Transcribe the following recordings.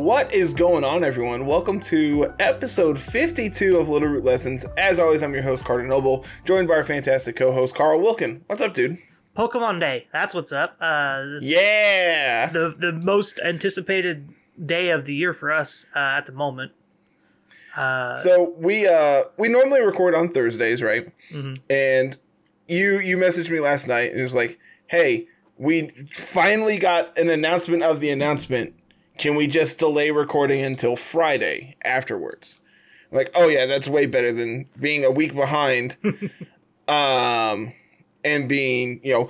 What is going on, everyone? Welcome to episode 52 of Little Root Lessons. As always, I'm your host, Carter Noble, joined by our fantastic co host, Carl Wilkin. What's up, dude? Pokemon Day. That's what's up. Uh, this Yeah! The the most anticipated day of the year for us uh, at the moment. Uh, So we uh we normally record on Thursdays, right? mhm. And you you messaged me last night and it was like, "Hey, we finally got an announcement of the announcement. Can we just delay recording until Friday afterwards?" I'm like, "Oh yeah, that's way better than being a week behind." um and being, you know,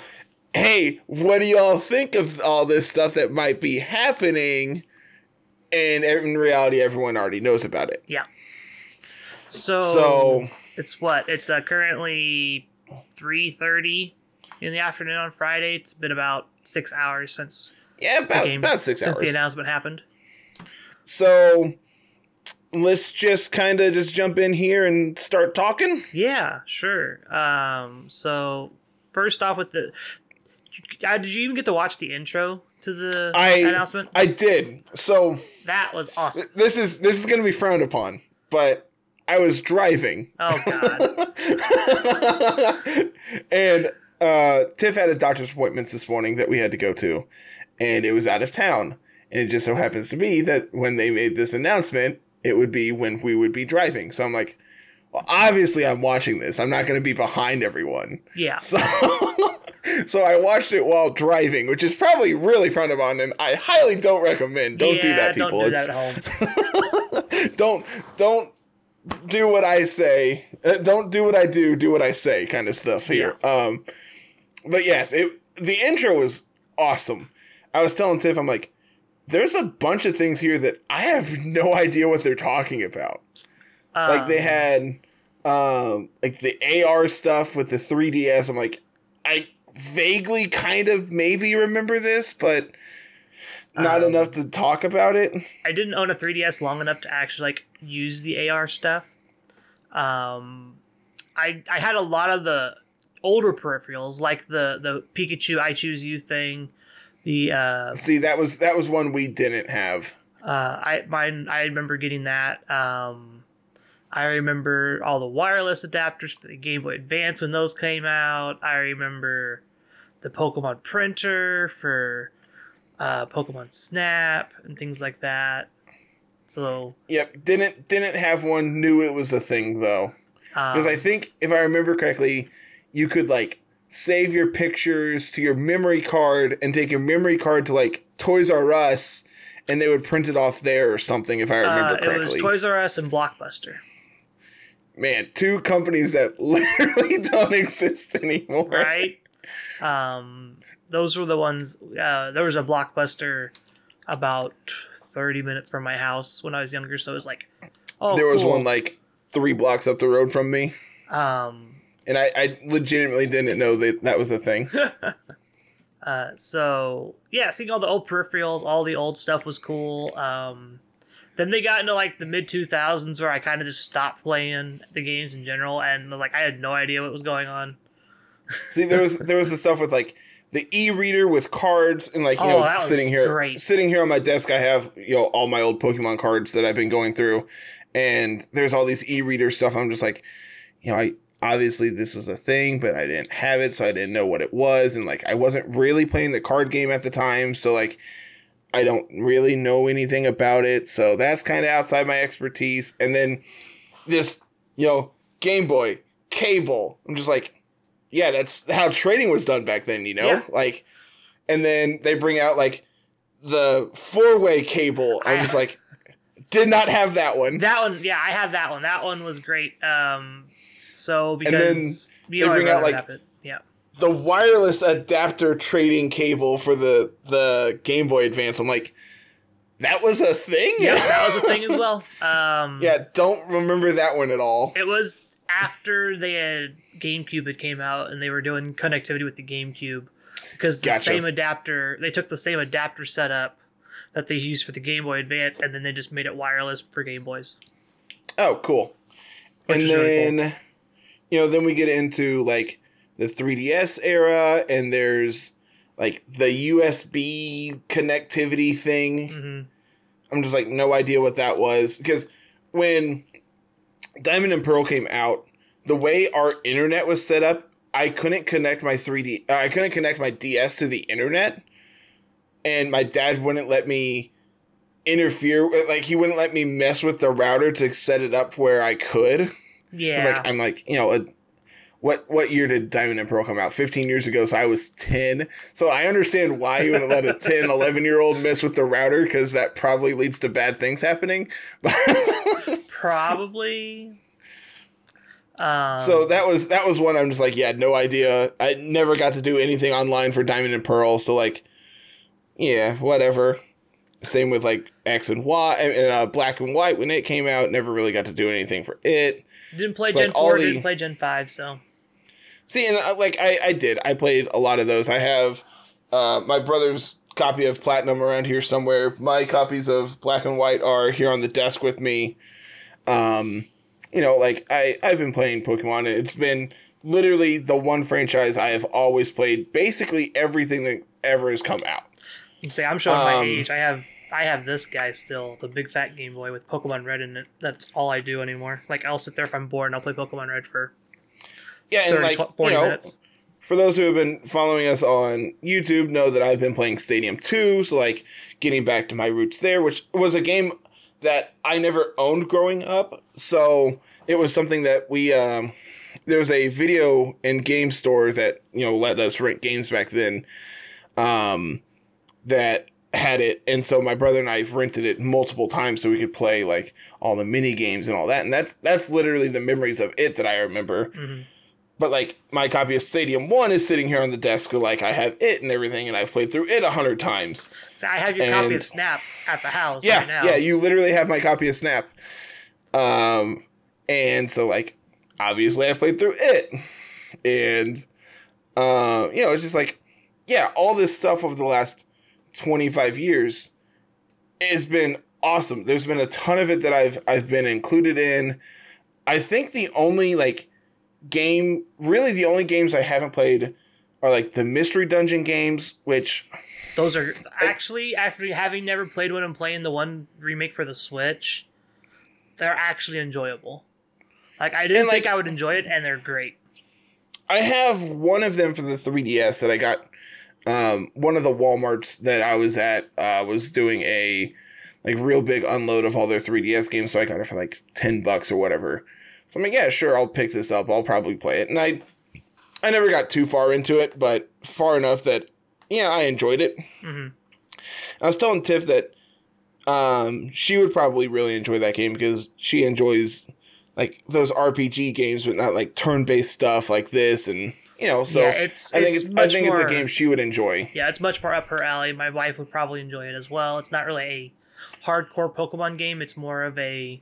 "Hey, what do y'all think of all this stuff that might be happening?" And in reality, everyone already knows about it. Yeah. So, So, it's what? It's uh, currently three thirty in the afternoon on Friday. It's been about six hours since yeah, about, about six since hours. Since the announcement happened. So let's just kind of just jump in here and start talking. Yeah, sure. Um, so first off, with the, uh, did you even get to watch the intro to the I- announcement? I did. So That was awesome. th- this is this is going to be frowned upon, but I was driving. Oh god. and uh Tiff had a doctor's appointment this morning that we had to go to, and it was out of town. And it just so happens to be that when they made this announcement, it would be when we would be driving. So I'm like, well, obviously I'm watching this. I'm not going to be behind everyone. Yeah. So, so I watched it while driving, which is probably really frowned upon, and I highly don't recommend. Don't do that, people. Don't do that at home. don't don't do what I say. Uh, don't do what I do. Do what I say, kind of stuff here. Um, but yes, it the intro was awesome. I was telling Tiff, I'm like, there's a bunch of things here that I have no idea what they're talking about. like they Um, had um like the AR stuff with the 3DS. I'm like, I vaguely kind of maybe remember this, but not Um, enough to talk about it. I didn't own a 3DS long enough to actually like use the AR stuff. Um, I I had a lot of the older peripherals, like the the Pikachu I Choose You thing. The uh, See, that was that was one we didn't have. uh, I mine I remember getting that. Um, I remember all the wireless adapters for the Game Boy Advance when those came out. I remember the Pokemon printer for uh, Pokemon Snap and things like that. So Yep, didn't didn't have one. Knew it was a thing though, because I um, think if I remember correctly, you could like save your pictures to your memory card and take your memory card to like Toys R Us, and they would print it off there or something. If I remember uh, it was Toys R Us and Blockbuster, man, two companies that literally don't exist anymore. right? um, those were the ones. Uh, there was a Blockbuster about thirty minutes from my house when I was younger, so it was like, oh, there was cool. one like three blocks up the road from me, Um, and I, I legitimately didn't know that that was a thing. uh, so yeah, seeing all the old peripherals, all the old stuff was cool. Um, then they got into like the mid two thousands where I kind of just stopped playing the games in general, and like I had no idea what was going on. See, there was there was the stuff with like the e-reader with cards and like you Oh, know sitting here great. sitting here on my desk I have you know all my old Pokemon cards that I've been going through and there's all these e-reader stuff I'm just like you know I obviously this was a thing but I didn't have it so I didn't know what it was and like I wasn't really playing the card game at the time so like I don't really know anything about it so that's kind of outside my expertise and then this you know Game Boy cable I'm just like yeah, that's how trading was done back then, you know? Yeah. Like and then they bring out like the four-way cable. I I- was like did not have that one. That one, yeah, I had that one. That one was great. Um, so then because you they know, I'd bring out, like- yeah, the wireless adapter trading cable for the the Game Boy Advance. I'm like that was a thing? yeah, that was a thing as well. Um, yeah, don't remember that one at all. it was after they had GameCube had came out and they were doing connectivity with the GameCube because the Gotcha. same adapter they took the same adapter setup that they used for the Game Boy Advance and then they just made it wireless for Game Boys. Oh, cool. And is really then cool. You know, then we get into like the 3DS era and there's like the USB connectivity thing. hmm I'm just like no idea what that was because when Diamond and Pearl came out, the way our internet was set up, I couldn't connect my 3D. Uh, I couldn't connect my DS to the internet, and my dad wouldn't let me interfere. Like he wouldn't let me mess with the router to set it up where I could. Yeah. Like I'm like you know. A, what what year did Diamond and Pearl come out? 15 years ago, so I was 10. So I understand why you wouldn't let a 10, 11 year old mess with the router because that probably leads to bad things happening. Probably. Um, so that was that was one I'm just like, yeah, no idea. I never got to do anything online for Diamond and Pearl, so like, yeah, whatever. Same with like X and Y and uh, Black and White when it came out. Never really got to do anything for it. Didn't play it's Gen like 4, the- didn't play Gen 5, so. See, and uh, like I, I did. I played a lot of those. I have uh, my brother's copy of Platinum around here somewhere. My copies of Black and White are here on the desk with me. Um, you know, like I, I've been playing Pokemon, and it's been literally the one franchise I have always played. Basically, everything that ever has come out. You say I'm showing my Um, age. I have I have this guy still, the big fat Game Boy with Pokemon Red in it. That's all I do anymore. Like I'll sit there if I'm bored and I'll play Pokemon Red for Yeah, and 30, like tw- 40 you know, minutes. for those who have been following us on YouTube know that I've been playing Stadium 2, so like getting back to my roots there, which was a game that I never owned growing up. So it was something that we um there was a video and game store that, you know, let us rent games back then. Um that had it and so my brother and I rented it multiple times so we could play like all the mini games and all that and that's that's literally the memories of it that I remember hmm but like my copy of Stadium One is sitting here on the desk, like I have it and everything, and I've played through it a hundred times. So I have your copy of Snap at the house Yeah, right now. yeah, you literally have my copy of Snap. Um, and so like obviously I played through it, and uh, you know it's just like yeah, all this stuff over the last twenty five years it's been awesome. There's been a ton of it that I've I've been included in. I think the only like game, really the only games I haven't played are like the mystery dungeon games, which Those are actually after having never played one and playing the one remake for the Switch, they're actually enjoyable. Like I didn't And, think I would enjoy it, and they're great. I have one of them for the 3DS that I got. Um, one of the WalMarts that I was at uh, was doing a like real big unload of all their 3DS games, so I got it for like 10 bucks or whatever. So I'm like, yeah, sure, I'll pick this up. I'll probably play it. And I I never got too far into it, but far enough that yeah, I enjoyed it. hmm I was telling Tiff that um, she would probably really enjoy that game because she enjoys like those RPG games, but not like turn-based stuff like this, and you know. So yeah, it's I think it's it's, I think more, it's a game she would enjoy. Yeah, it's much more up her alley. My wife would probably enjoy it as well. It's not really a hardcore Pokemon game. It's more of a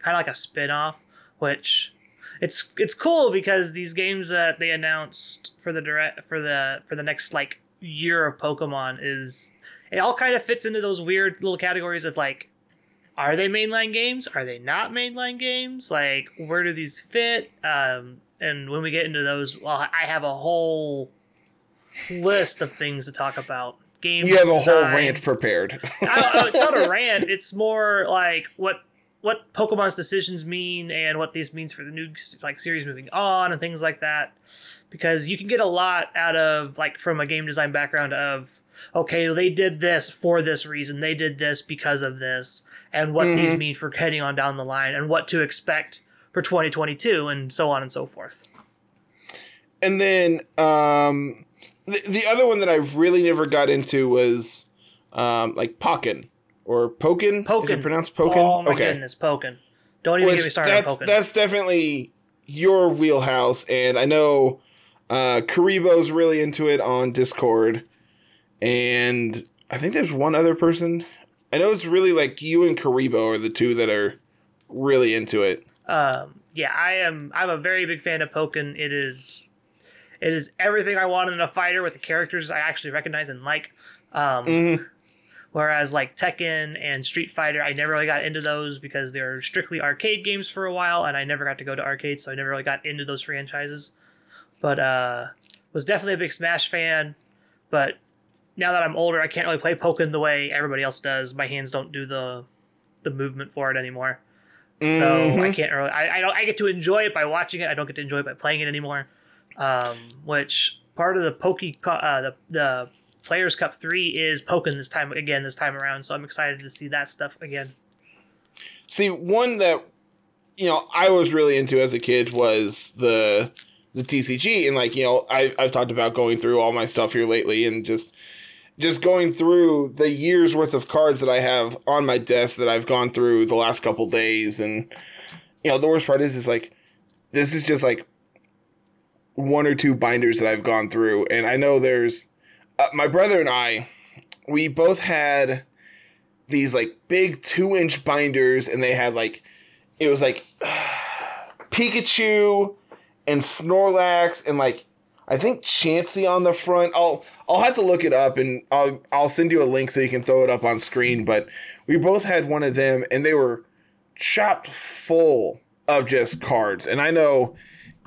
kind of like a spin-off, which it's it's cool because these games that they announced for the direct for the for the next like year of Pokemon is it all kind of fits into those weird little categories of like are they mainline games? Are they not mainline games? Like where do these fit? Um and when we get into those, well, I have a whole list of things to talk about. Game You have a whole rant prepared. I it's not a rant. It's more like what what Pokemon's decisions mean and what these means for the new like series moving on and things like that. Because you can get a lot out of like from a game design background of okay, they did this for this reason. They did this because of this and what these Mhm. mean for heading on down the line and what to expect for 2022 and so on and so forth. and then um, the the other one that I really never got into was um, like Pokken or Pokken. Is it pronounced Pokken? Oh my goodness, Pokken. Don't even Which get me started that's on Pokken. that's definitely your wheelhouse, and I know uh, Karibo's really into it on Discord, and I think there's one other person. I know it's really like you and Karibo are the two that are really into it. Um, yeah, I am. I'm a very big fan of Pokken. It is, it is everything I want in a fighter with the characters I actually recognize and like. Um, Mhm. Whereas like Tekken and Street Fighter, I never really got into those because they were strictly arcade games for a while, and I never got to go to arcades, so I never really got into those franchises. But uh, was definitely a big Smash fan. But now that I'm older, I can't really play Pokken the way everybody else does. My hands don't do the the movement for it anymore. So Mhm. I can't really. I, I don't. I get to enjoy it by watching it. I don't get to enjoy it by playing it anymore. Um, which part of the Poke uh, the the Players Cup three is Pokken this time again this time around. So I'm excited to see that stuff again. See, one that you know I was really into as a kid was the the TCG, and like you know I I've talked about going through all my stuff here lately, and just just going through the years worth of cards that I have on my desk that I've gone through the last couple days, and you know the worst part is is like this is just like one or two binders that I've gone through, and I know there's uh, my brother and I, we both had these like big two inch binders, and they had like it was like Pikachu and Snorlax and like I think Chansey on the front. I'll I'll have to look it up and I'll I'll send you a link so you can throw it up on screen. But we both had one of them, and they were chopped full of just cards. And I know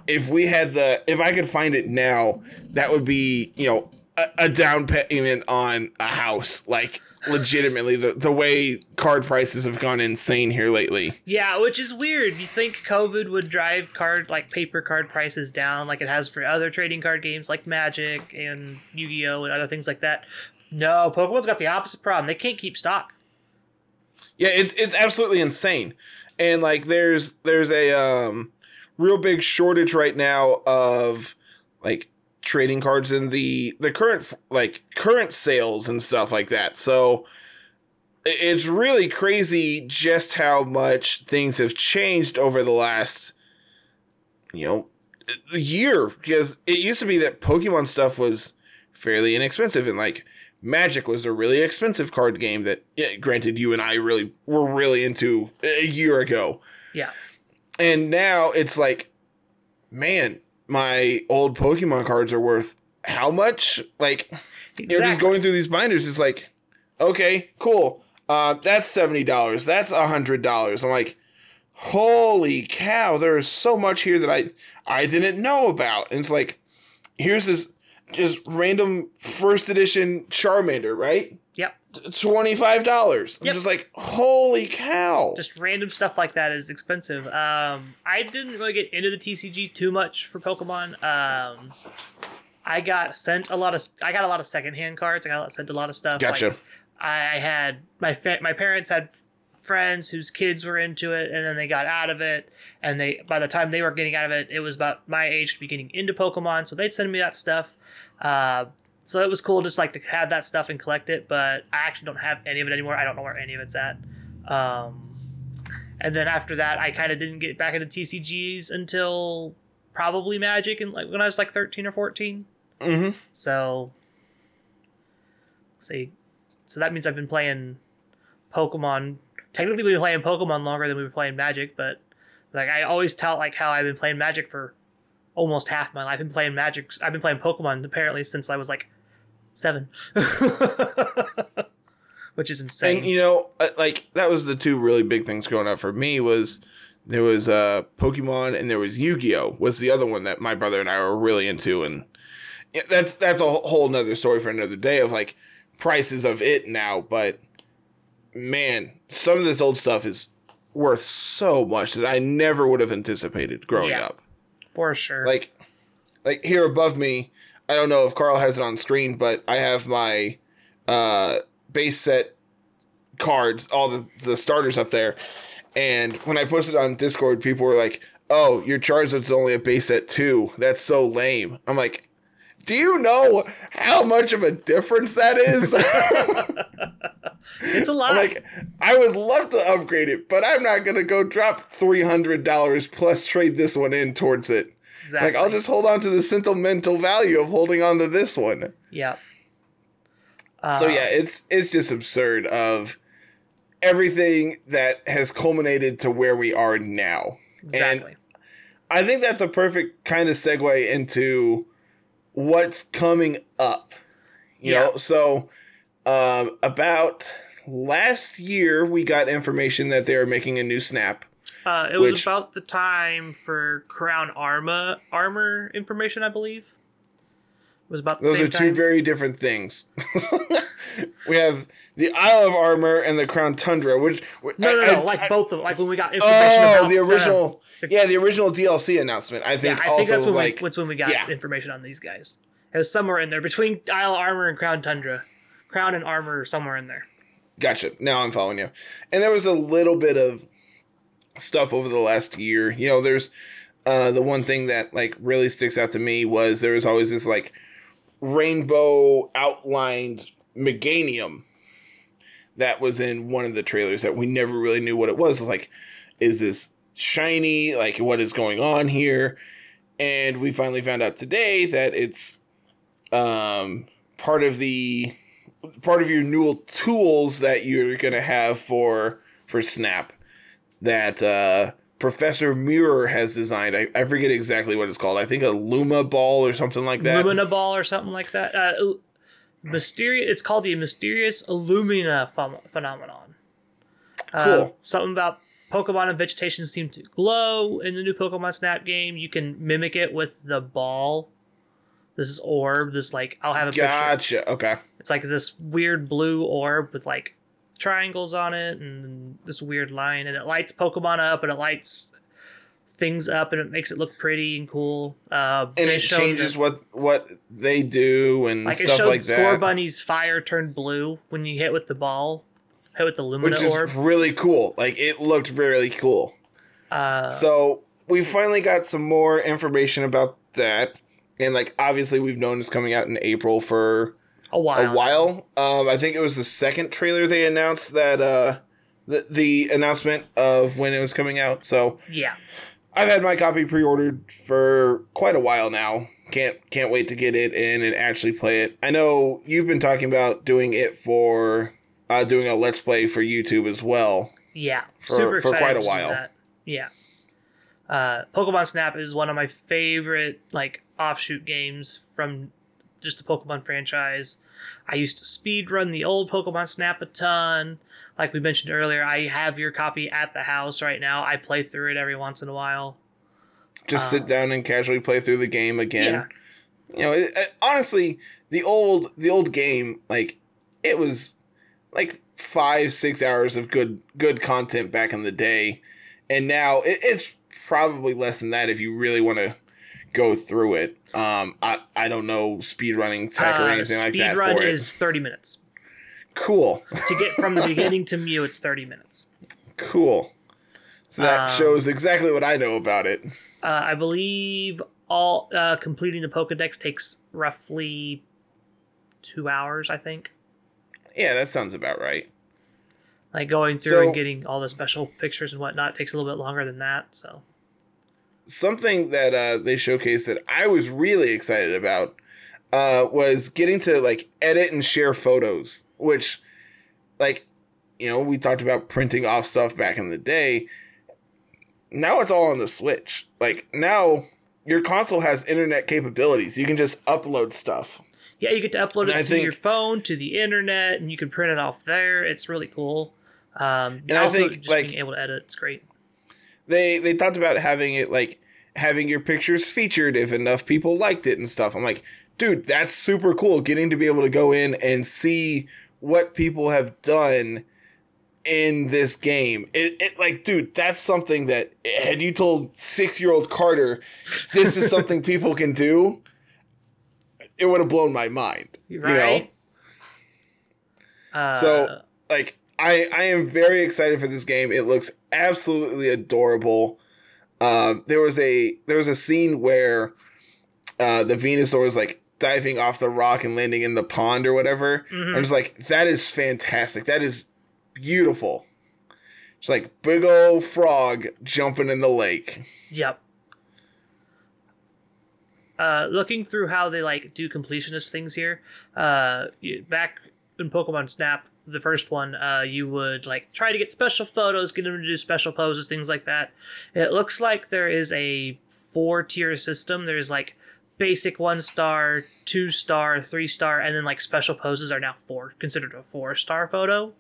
if we had the if I could find it now, that would be you know a, a down payment on a house. Like legitimately, the the way card prices have gone insane here lately. Yeah, which is weird. You think COVID would drive card like paper card prices down like it has for other trading card games like Magic and Yu-Gi-Oh and other things like that. No, Pokemon's got the opposite problem. They can't keep stock. Yeah, it's it's absolutely insane. And like there's there's a um real big shortage right now of like trading cards in the the current like current sales and stuff like that. So it's really crazy just how much things have changed over the last you know year because it used to be that Pokemon stuff was fairly inexpensive and like Magic was a really expensive card game that, granted, you and I really were really into a year ago. Yeah. And now it's like, man, my old Pokemon cards are worth how much? Like, you're just going through these binders, it's like, okay, cool. Uh, that's seventy dollars. That's a hundred dollars. I'm like, holy cow! There is so much here that I I didn't know about. And it's like, here's this just random first edition Charmander, right? Yep. Twenty five dollars. I'm Yep. just like, holy cow! Just random stuff like that is expensive. Um, I didn't really get into the TCG too much for Pokemon. Um, I got sent a lot of I got a lot of secondhand cards. I got sent a lot of stuff. Gotcha. Like, I had my fa- my parents had friends whose kids were into it, and then they got out of it. And they by the time they were getting out of it, it was about my age to be getting into Pokemon. So they'd send me that stuff. Uh, so it was cool just like to have that stuff and collect it. But I actually don't have any of it anymore. I don't know where any of it's at. Um, and then after that, I kind of didn't get back into TCGs until probably Magic, and like when I was like thirteen or fourteen. Mm-hmm. So, see, so that means I've been playing Pokemon. Technically, we've been playing Pokemon longer than we've been playing Magic, but like I always tell like how I've been playing Magic for almost half my life. I've been playing Magic. I've been playing Pokemon apparently since I was like seven, which is insane. And you know, like that was the two really big things growing up for me was there was uh Pokemon and there was Yu-Gi-Oh was the other one that my brother and I were really into and that's that's a whole nother story for another day of like prices of it now, but man, some of this old stuff is worth so much that I never would have anticipated growing Yeah. up. for sure. Like like here above me, I don't know if Carl has it on screen, but I have my uh base set cards, all the, the starters up there. And when I posted on Discord, people were like, Oh, your Charizard's only a base set two. That's so lame. I'm like, do you know how much of a difference that is? it's a lot. I'm like, I would love to upgrade it, but I'm not gonna go drop three hundred dollars plus trade this one in towards it. Exactly. Like I'll just hold on to the sentimental value of holding on to this one. yeah. so Uh, yeah, it's it's just absurd of everything that has culminated to where we are now. exactly. I think that's a perfect kind of segue into what's coming up. You know, so um, about last year we got information that they are making a new snap. Uh, it was Which- about the time for Crown Arma armor information, I believe. was about the Those same are time. two very different things. we have the Isle of Armor and the Crown Tundra, which no, no, I- no. I- like I- both of them. Like when we got information Oh, about the original, the- yeah, the original DLC announcement. I yeah, think I also think that's when like we, that's when we got yeah. information on these guys. It was somewhere in there between Isle of Armor and Crown Tundra, Crown and Armor, somewhere in there. Gotcha. Now I'm following you. And there was a little bit of stuff over the last year. You know, there's uh the one thing that like really sticks out to me was there was always this like rainbow outlined meganium that was in one of the trailers that we never really knew what it was. Like, is this shiny? Like, what is going on here? And we finally found out today that it's um part of the part of your new tools that you're gonna have for for Snap that uh, Professor Mirror has designed. I, I forget exactly what it's called. I think a Luma ball or something like that. Lumina Ball or something like that. Uh, mysterious. It's called the Mysterious Illumina phem- phenomenon. Uh, Cool. something about Pokemon and vegetation seem to glow in the new Pokemon Snap game. You can mimic it with the ball. This is orb. This like I'll have a picture. Gotcha. Okay. It's like this weird blue orb with like triangles on it and this weird line, and it lights Pokemon up and it lights things up and it makes it look pretty and cool. Uh, And it changes the- what what they do and like stuff showed like Score that, Bunny's fire turned blue when you hit with the ball, hit with the Lumina which is orb. really cool. Like it looked really cool. Uh, So we finally got some more information about that, and like obviously we've known it's coming out in April for a while. a while. Um, I think it was the second trailer they announced that uh, the the announcement of when it was coming out. So Yeah. I've had my copy pre-ordered for quite a while now. Can't can't wait to get it in and actually play it. I know you've been talking about doing it for uh, doing a let's play for YouTube as well. Yeah. For- Super for excited quite a while. Yeah. Uh, Pokemon Snap is one of my favorite like offshoot games from just the Pokemon franchise. I used to speed run the old Pokemon Snap a ton. Like we mentioned earlier, I have your copy at the house right now. I play through it every once in a while. Just sit Um, down and casually play through the game again. Yeah. You know, it, it- honestly, the old the old game like it was like five six hours of good good content back in the day, and now it, it's probably less than that if you really want to go through it. Um, I I don't know speed running tech or Uh, anything like that speedrun for it. is 30 minutes. Cool, To get from the beginning to Mew, it's 30 minutes. cool. So that Um, shows exactly what I know about it. Uh, I believe all uh, completing the Pokedex takes roughly two hours. I think, Yeah, that sounds about right. like going through So- and getting all the special pictures and whatnot takes a little bit longer than that. So, something that uh, they showcased that I was really excited about uh, was getting to like edit and share photos, which, like, you know, we talked about printing off stuff back in the day. Now it's all on the Switch. Like now, your console has internet capabilities. You can just upload stuff. yeah, you get to upload And it I to think- your phone to the internet, and you can print it off there. It's really cool. Um, And I also, think, just like- being able to edit, it's great. They they talked about having it like having your pictures featured if enough people liked it and stuff. I'm like, dude, that's super cool. Getting to be able to go in and see what people have done in this game. It, it like, dude, that's something that had you told six year old Carter this is something people can do, it would have blown my mind. You know? Uh, So, like I I am very excited for this game. It looks absolutely adorable. Um, there was a there was a scene where uh, the Venusaur was like diving off the rock and landing in the pond or whatever. mhm. I'm just like, that is fantastic. That is beautiful. It's like big old frog jumping in the lake. Yep. Uh, looking through how they like do completionist things here, uh, back in Pokemon Snap, the first one, uh, you would like try to get special photos, get them to do special poses, things like that. It looks like there is a four tier system. There's like basic one star, two star, three star, and then like special poses are now four considered a four star photo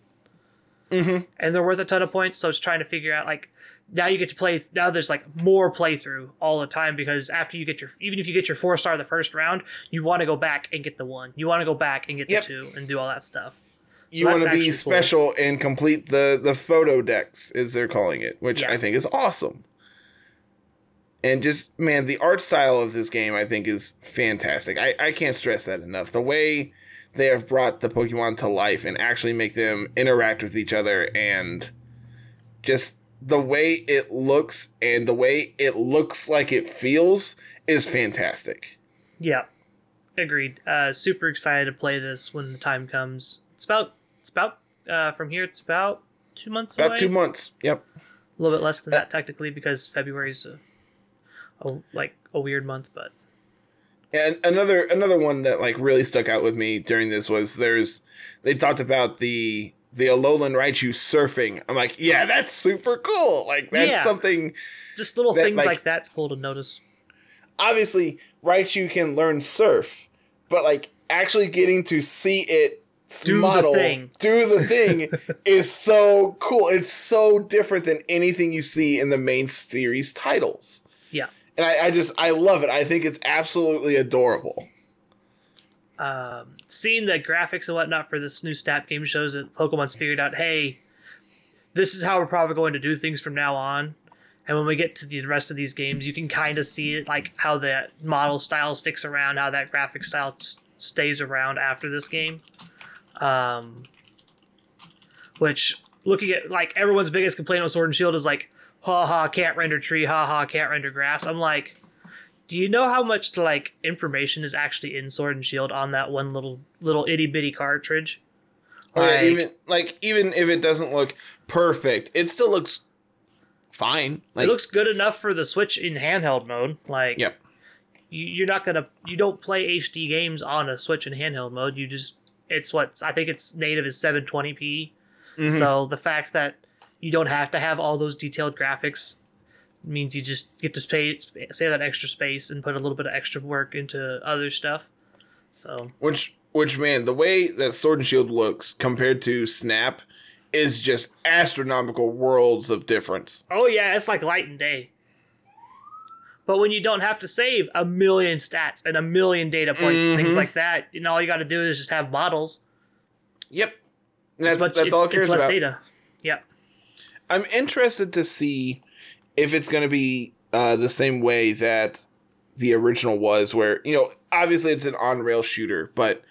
Mm-hmm. and they're worth a ton of points. So it's trying to figure out like now you get to play now there's like more playthrough all the time because after you get your even if you get your four star the first round you want to go back and get the one you want to go back and get Yep. the two and do all that stuff you want to be cool. special and complete the the Photodex, as they're calling it, which Yeah. I think is awesome. And just man, the art style of this game I think is fantastic. I, I can't stress that enough. The way they have brought the Pokemon to life and actually make them interact with each other and just the way it looks and the way it looks like it feels is fantastic. yeah agreed uh super excited to play this when the time comes it's about about uh from here it's about two months About away. two months. Yep. a little bit less than that technically because february's a, a like a weird month but And another another one that like really stuck out with me during this was there's they talked about the the Alolan Raichu surfing. I'm like, yeah, that's super cool. Like that's Yeah. something. just little That, things like- like, that's cool to notice Obviously, Raichu can learn surf, but like actually getting to see it Do the model thing. do the thing is so cool. It's so different than anything you see in the main series titles. yeah And I, I just I love it. I think it's absolutely adorable. um, seeing the graphics and whatnot for this new Snap game shows that Pokemon's figured out, hey, this is how we're probably going to do things from now on. And when we get to the rest of these games, you can kind of see it, like how that model style sticks around, how that graphic style stays around after this game. Um, which, looking at like everyone's biggest complaint on Sword and Shield is like, ha ha, can't render tree, ha ha, can't render grass. I'm like, do you know how much like information is actually in Sword and Shield on that one little little itty bitty cartridge? Oh, yeah, Like- even like even if it doesn't look perfect, it still looks fine. Like it looks good enough for the Switch in handheld mode. Like, Yep. you, you're not gonna you don't play HD games on a Switch in handheld mode. You just it's what I think it's native is 720p. Mhm. So the fact that you don't have to have all those detailed graphics means you just get to pay save that extra space and put a little bit of extra work into other stuff. So which which man, the way that Sword and Shield looks compared to Snap is just astronomical worlds of difference. Oh yeah, it's like light and day. But when you don't have to save a million stats and a million data points and things Mhm. like that, you know, all you got to do is just have models. Yep. That's But that's it's, all it it's cares less about. data. Yep. I'm interested to see if it's going to be uh, the same way that the original was, where, you know, obviously it's an on rail shooter, but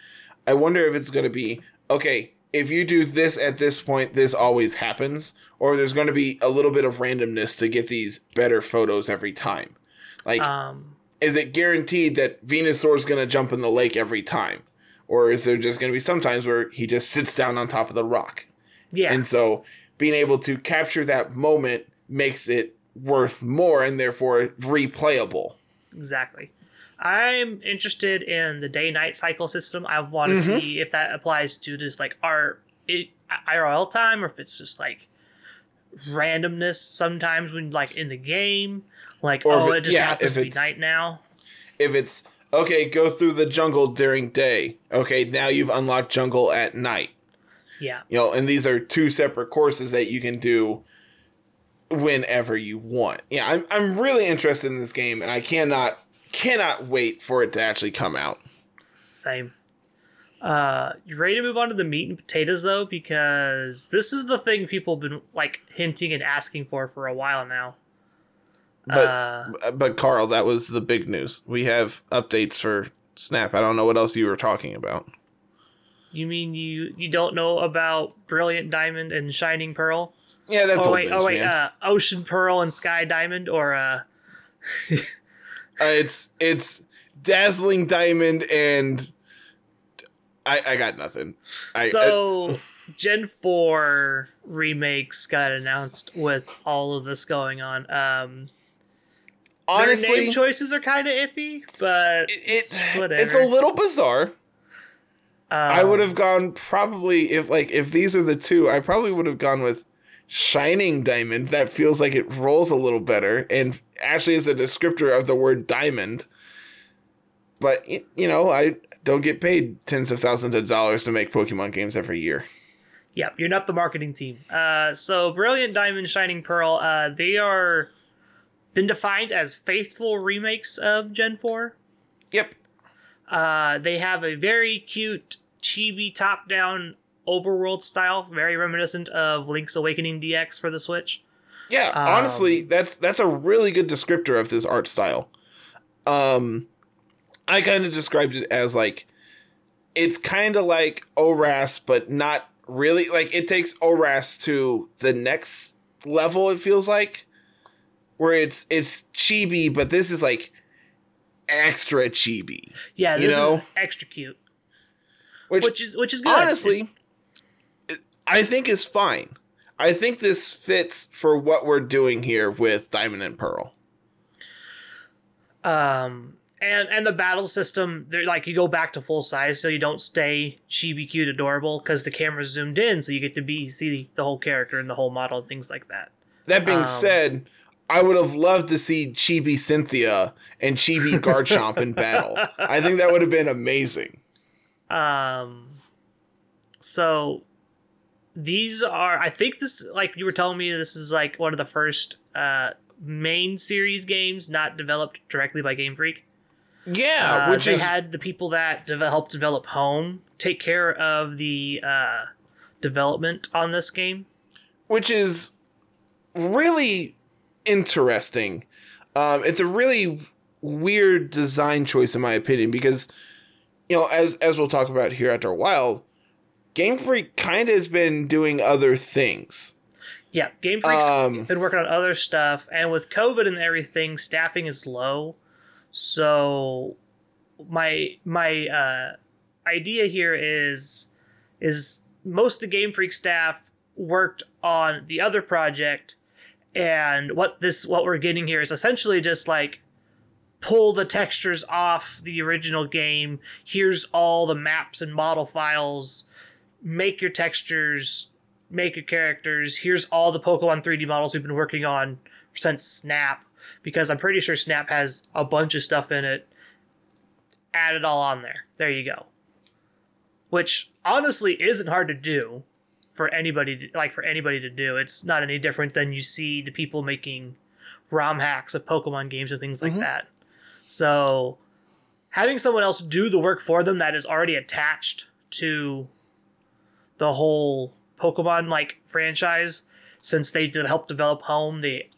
I wonder if it's going to be okay, if you do this at this point, this always happens, or there's going to be a little bit of randomness to get these better photos every time. Like, Um, is it guaranteed that Venusaur's going to jump in the lake every time? Or is there just going to be some times where he just sits down on top of the rock? yeah. And so being able to capture that moment makes it worth more and therefore replayable. Exactly. I'm interested in the day night cycle system. I want to Mhm. see if that applies to just like our it, IRL time or if it's just like randomness sometimes when like in the game. Like, Or oh, it- it, just yeah, happens to be night now. If it's okay, go through the jungle during day. Okay, now you've unlocked jungle at night. Yeah. You know, and these are two separate courses that you can do whenever you want. Yeah, I'm I'm really interested in this game and I cannot cannot wait for it to actually come out. Same. Uh, you ready to move on to the meat and potatoes though? Because this is the thing people have been like hinting and asking for for a while now. But uh, but Carl, that was the big news. We have updates for Snap. I don't know what else you were talking about. you mean you you don't know about Brilliant Diamond and Shining Pearl? Yeah, that's oh wait, news, oh wait, uh, Ocean Pearl and Sky Diamond, or uh, Uh, it's it's dazzling diamond and I I got nothing. I, so Gen Four remakes got announced with all of this going on. Um, I- their honestly, name choices are kind of iffy, but it, whatever. it's a little bizarre. I um, would have gone probably if like if these are the two, I probably would have gone with shining diamond. That feels like it rolls a little better and actually is a descriptor of the word diamond. But you know, I don't get paid tens of thousands of dollars to make Pokemon games every year. Yep, you're not the marketing team. Uh, so Brilliant Diamond, Shining Pearl, uh, they are been defined as faithful remakes of Gen Four. Yep. Uh, they have a very cute chibi top-down overworld style, very reminiscent of Link's Awakening DX for the Switch. Yeah, Um, honestly, that's that's a really good descriptor of this art style. Um I kind of described it as like it's kind of like ORAS but not really like it takes ORAS to the next level it feels like where it's it's chibi but this is like extra chibi. Yeah, You this know? is extra cute, Which, which is which is good. honestly I think is fine. I think this fits for what we're doing here with Diamond and Pearl. um and and the battle system they're like you go back to full size so you don't stay chibi cute adorable because the camera's zoomed in so you get to be see the whole character and the whole model and things like that That being Um, said, I would have loved to see Chibi Cynthia and Chibi Garchomp in battle. I think that would have been amazing. um so these are i think this like you were telling me this is like one of the first uh main series games not developed directly by game freak Yeah, Uh, which they is had the people that deve- helped develop Home take care of the uh, development on this game. which is really interesting. Um, it's a really weird design choice in my opinion because you know as as we'll talk about here after a while, Game Freak kind of has been doing other things. Yeah, Game Freak's Um, been working on other stuff, and with COVID and everything, staffing is low. So my my uh, idea here is is most of the Game Freak staff worked on the other project, and what this what we're getting here is essentially just like pull the textures off the original game. Here's all the maps and model files. Make your textures, make your characters. Here's all the Pokemon 3D models we've been working on since Snap, because I'm pretty sure Snap has a bunch of stuff in it. Add it all on there. There you go. Which honestly isn't hard to do for anybody to, like for anybody to do. It's not any different than you see the people making ROM hacks of Pokemon games and things like Mhm. that. So having someone else do the work for them that is already attached to the whole Pokemon like franchise, since they did help develop Home, they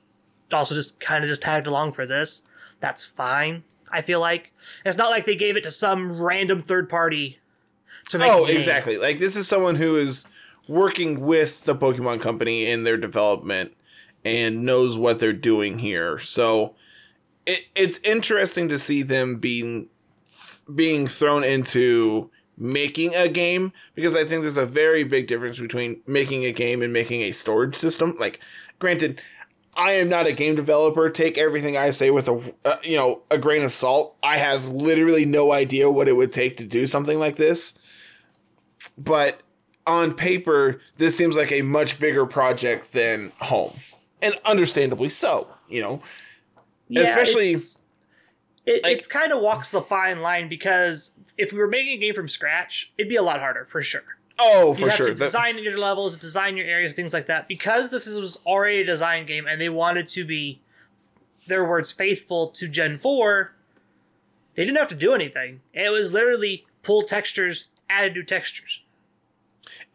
also just kind of just tagged along for this. That's fine. I feel like it's not like they gave it to some random third party to make. Oh, exactly. Like this is someone who is working with the Pokemon Company in their development and knows what they're doing here. So it, it's interesting to see them being being thrown into making a game because I think there's a very big difference between making a game and making a storage system. Like, granted, I am not a game developer. Take everything I say with a uh, you know a grain of salt. I have literally no idea what it would take to do something like this. But on paper, this seems like a much bigger project than Home, and understandably so. You know, Especially- it's, it like- it's kind of walks the fine line because if we were making a game from scratch, it'd be a lot harder for sure. oh You for have sure. to design your levels, design your areas, things like that. Because this is, was already a design game, and they wanted to be, their words, faithful to Gen Four. They didn't have to do anything. It was literally pull textures, add new textures.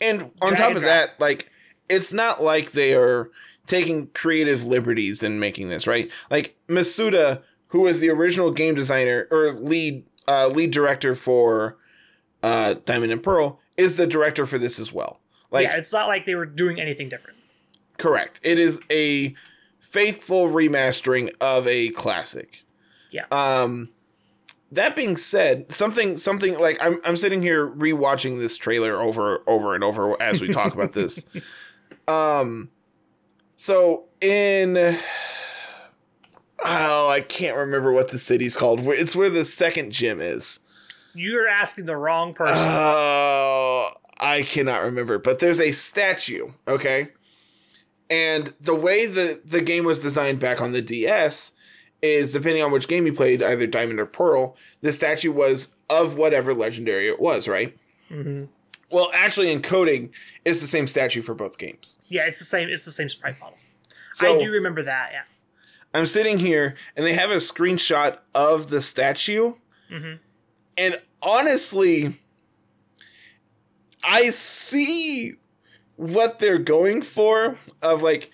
And on Drag top and of drop. that, like it's not like they are taking creative liberties in making this, right? Like Masuda, who was the original game designer or lead uh, lead director for uh, Diamond and Pearl, is the director for this as well. Like yeah, it's not like they were doing anything different. correct. It is a faithful remastering of a classic. Yeah. Um that being said, something something like I'm I'm sitting here rewatching this trailer over over and over as we talk about this. Um so in Oh, I can't remember what the city's called. It's where the second gym is. You're asking the wrong person. Oh, I cannot remember, but there's a statue, okay? And the way the the game was designed back on the DS is depending on which game you played, either Diamond or Pearl, the statue was of whatever legendary it was, right? hmm Well, actually, in coding, it's the same statue for both games. Yeah, it's the same. It's the same sprite model. So I do remember that. Yeah. I'm sitting here, and they have a screenshot of the statue, hmm and honestly, I see what they're going for. Of like,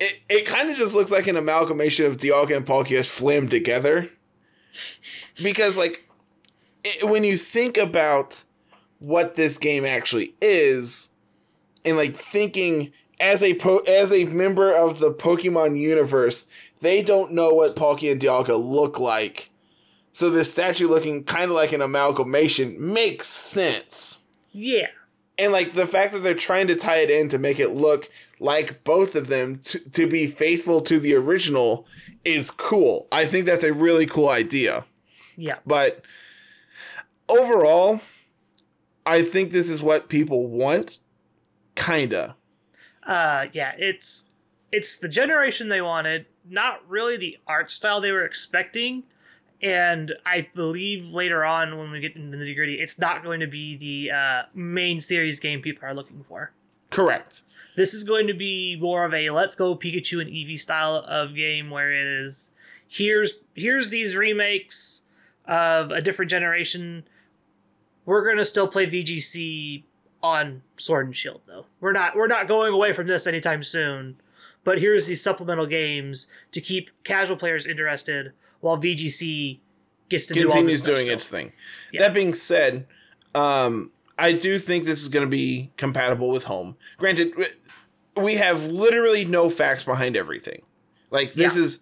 it, it kind of just looks like an amalgamation of Dialga and Palkia slammed together. Because like, it, when you think about what this game actually is, and like thinking as a po- as a member of the Pokemon universe, they don't know what Palkia and Dialga look like. So this statue looking kind of like an amalgamation makes sense. Yeah. And like the fact that they're trying to tie it in to make it look like both of them to, to be faithful to the original is cool. I think that's a really cool idea. Yeah. But overall, I think this is what people want. Kinda. Uh, yeah. It's it's the generation they wanted. Not really the art style they were expecting. And I believe later on, when we get into the nitty gritty, it's not going to be the uh, main series game people are looking for. Correct. This is going to be more of a let's go Pikachu and Eevee style of game where it is here's here's these remakes of a different generation. We're gonna still play VGC on Sword and Shield though. We're not we're not going away from this anytime soon. But here's these supplemental games to keep casual players interested while VGC gets to do Continues stuff doing still. its thing. Yeah. That being said, um, I do think this is going to be compatible with home. Granted, we have literally no facts behind everything. Like this Yeah. is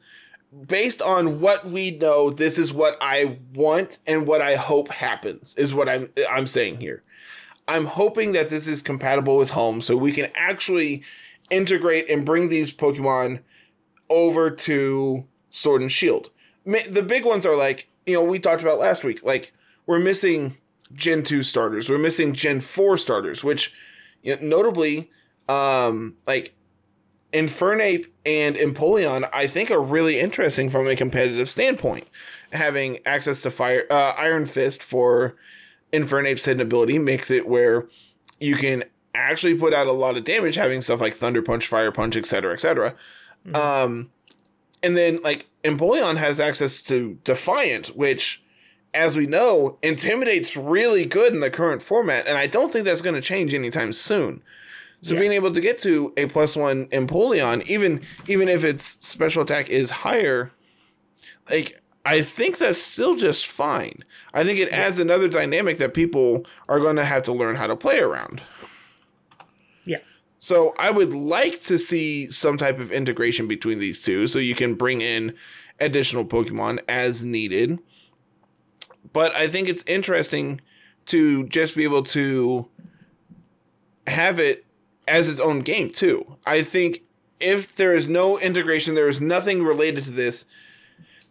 based on what we know. This is what I want and what I hope happens. Is what I'm I'm saying here. I'm hoping that this is compatible with home, so we can actually integrate and bring these Pokemon over to Sword and Shield. The big ones are like you know we talked about last week. Like we're missing Gen two starters. We're missing Gen four starters, which you know, notably, um, like Infernape and Empoleon, I think are really interesting from a competitive standpoint. Having access to fire, uh, Iron Fist for Infernape's hidden ability makes it where you can actually put out a lot of damage, having stuff like Thunder Punch, Fire Punch, etc., etc. Um, and then like Empoleon has access to Defiant, which, as we know, intimidates really good in the current format, and I don't think that's going to change anytime soon. So Yeah. being able to get to a plus one Empoleon, even even if its special attack is higher, like I think that's still just fine. I think it adds another dynamic that people are going to have to learn how to play around. So I would like to see some type of integration between these two, so you can bring in additional Pokemon as needed. But I think it's interesting to just be able to have it as its own game too. I think if there is no integration, there is nothing related to this.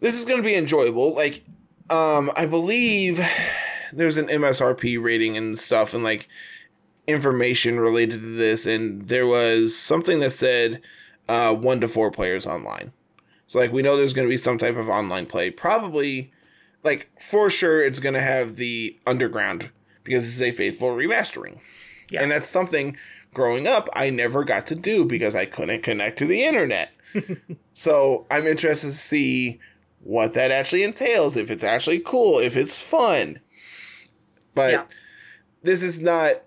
This is going to be enjoyable. Like, um, I believe there's an MSRP rating and stuff, and like information related to this, and there was something that said uh, one to four players online. So like we know there's going to be some type of online play. Probably, like for sure, it's going to have the underground because this is a faithful remastering, Yeah. and that's something growing up I never got to do because I couldn't connect to the internet. so I'm interested to see what that actually entails. If it's actually cool, if it's fun, but Yeah. this is not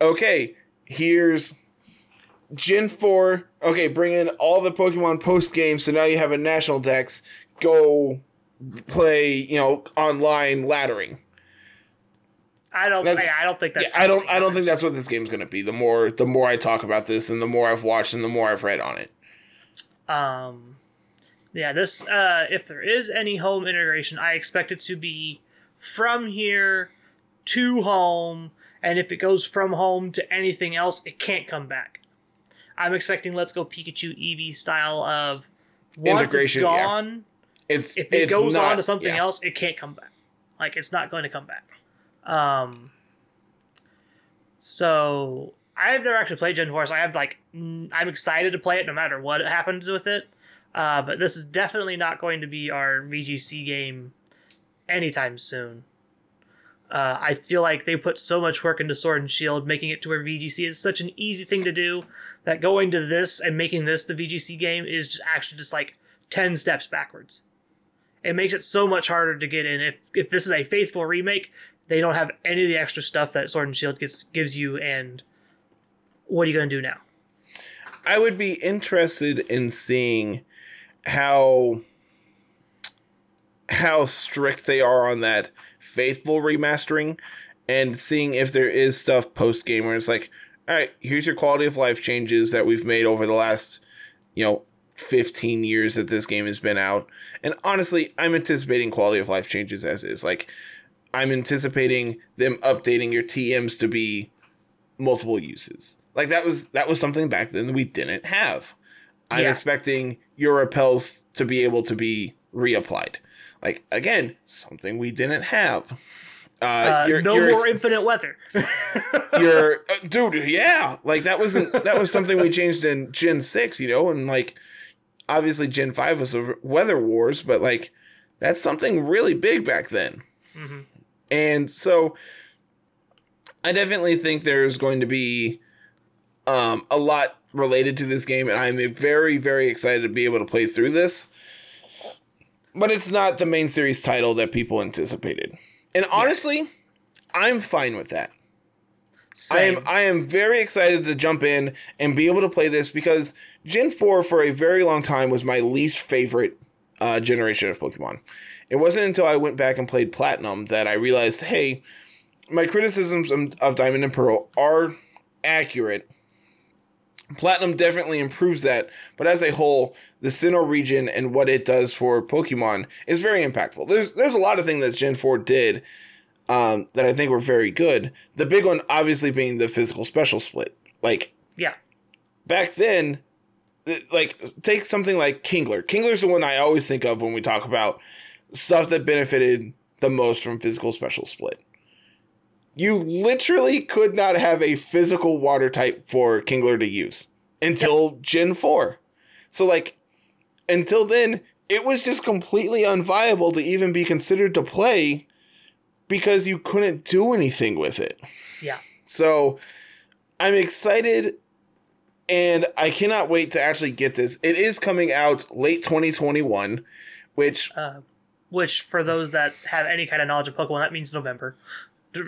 okay. Here's Gen 4. Okay, bring in all the Pokemon post game, so now you have a national dex. Go play, you know, online laddering. I don't. That's- I don't think that's. yeah, I don't I don't think that's what this game's going to be. The more the more I talk about this and the more I've watched and the more I've read on it. Um, yeah, this uh, if there is any home integration, I expect it to be from here to home, and if it goes from home to anything else, it can't come back. I'm expecting Let's Go Pikachu Eevee style of once Integration, it's yeah. gone. It's If it it's goes not- on to something yeah. else, it can't come back. Like it's not going to come back. Um. So I've never actually played Gen 4, so I have like I'm excited to play it no matter what happens with it. Uh, but this is definitely not going to be our VGC game anytime soon. Uh, I feel like they put so much work into Sword and Shield, making it to where VGC is such an easy thing to do that going to this and making this the VGC game is just actually just like 10 steps backwards. It makes it so much harder to get in. If if this is a faithful remake, they don't have any of the extra stuff that Sword and Shield gets gives you and what are you going to do now? I would be interested in seeing how how strict they are on that faithful remastering and seeing if there is stuff post game where it's like, all right, here's your quality of life changes that we've made over the last, you know, 15 years that this game has been out. And honestly, I'm anticipating quality of life changes as is. Like, I'm anticipating them updating your TMs to be multiple uses. Like that was that was something back then we didn't have. I'm Yeah. expecting your repels to be able to be reapplied. Like again, something we didn't have. Uh, Uh, your- no your more ex- infinite weather. your uh, dude, yeah, like that wasn't that was something we changed in Gen six, you know, and like obviously Gen five was a weather wars, but like that's something really big back then. Mhm. And so I definitely think there's going to be um, a lot related to this game, and I'm very, very excited to be able to play through this. But it's not the main series title that people anticipated. And honestly, I'm fine with that. I am I am very excited to jump in and be able to play this because Gen 4 for a very long time was my least favorite uh, generation of Pokemon. It wasn't until I went back and played Platinum that I realized, hey, my criticisms of Diamond and Pearl are accurate. Platinum definitely improves that, but as a whole, the Sinnoh region and what it does for Pokemon is very impactful. There's there's a lot of things that Gen 4 did um, that I think were very good. The big one, obviously, being the physical special split. Like yeah. back then, th- like take something like Kingler. Kingler's the one I always think of when we talk about stuff that benefited the most from physical special split. You literally could not have a physical water type for Kingler to use until Gen 4. So like until then, it was just completely unviable to even be considered to play because you couldn't do anything with it. Yeah. So I'm excited and I cannot wait to actually get this. It is coming out late 2021, which Uh, which, for those that have any kind of knowledge of Pokemon, that means November.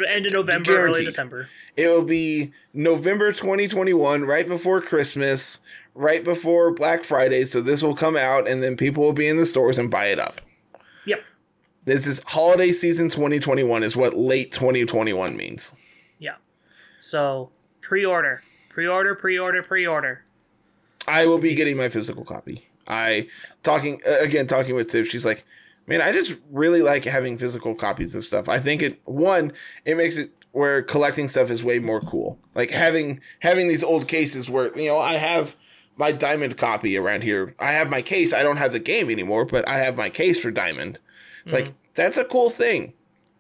End of November, early December. it will be November 2021, right before Christmas, right before Black Friday. So this will come out and then people will be in the stores and buy it up. Yep. This is holiday season 2021 is what late 2021 means. Yeah. So pre-order, pre-order, pre-order, pre-order. I will be getting my physical copy. I talking again talking with Tiff. She's like, man, I just really like having physical copies of stuff. I think it one it makes it where collecting stuff is way more cool. Like having having these old cases where you know I have my diamond copy around here. I have my case. I don't have the game anymore, but I have my case for diamond. It's like that's a cool thing.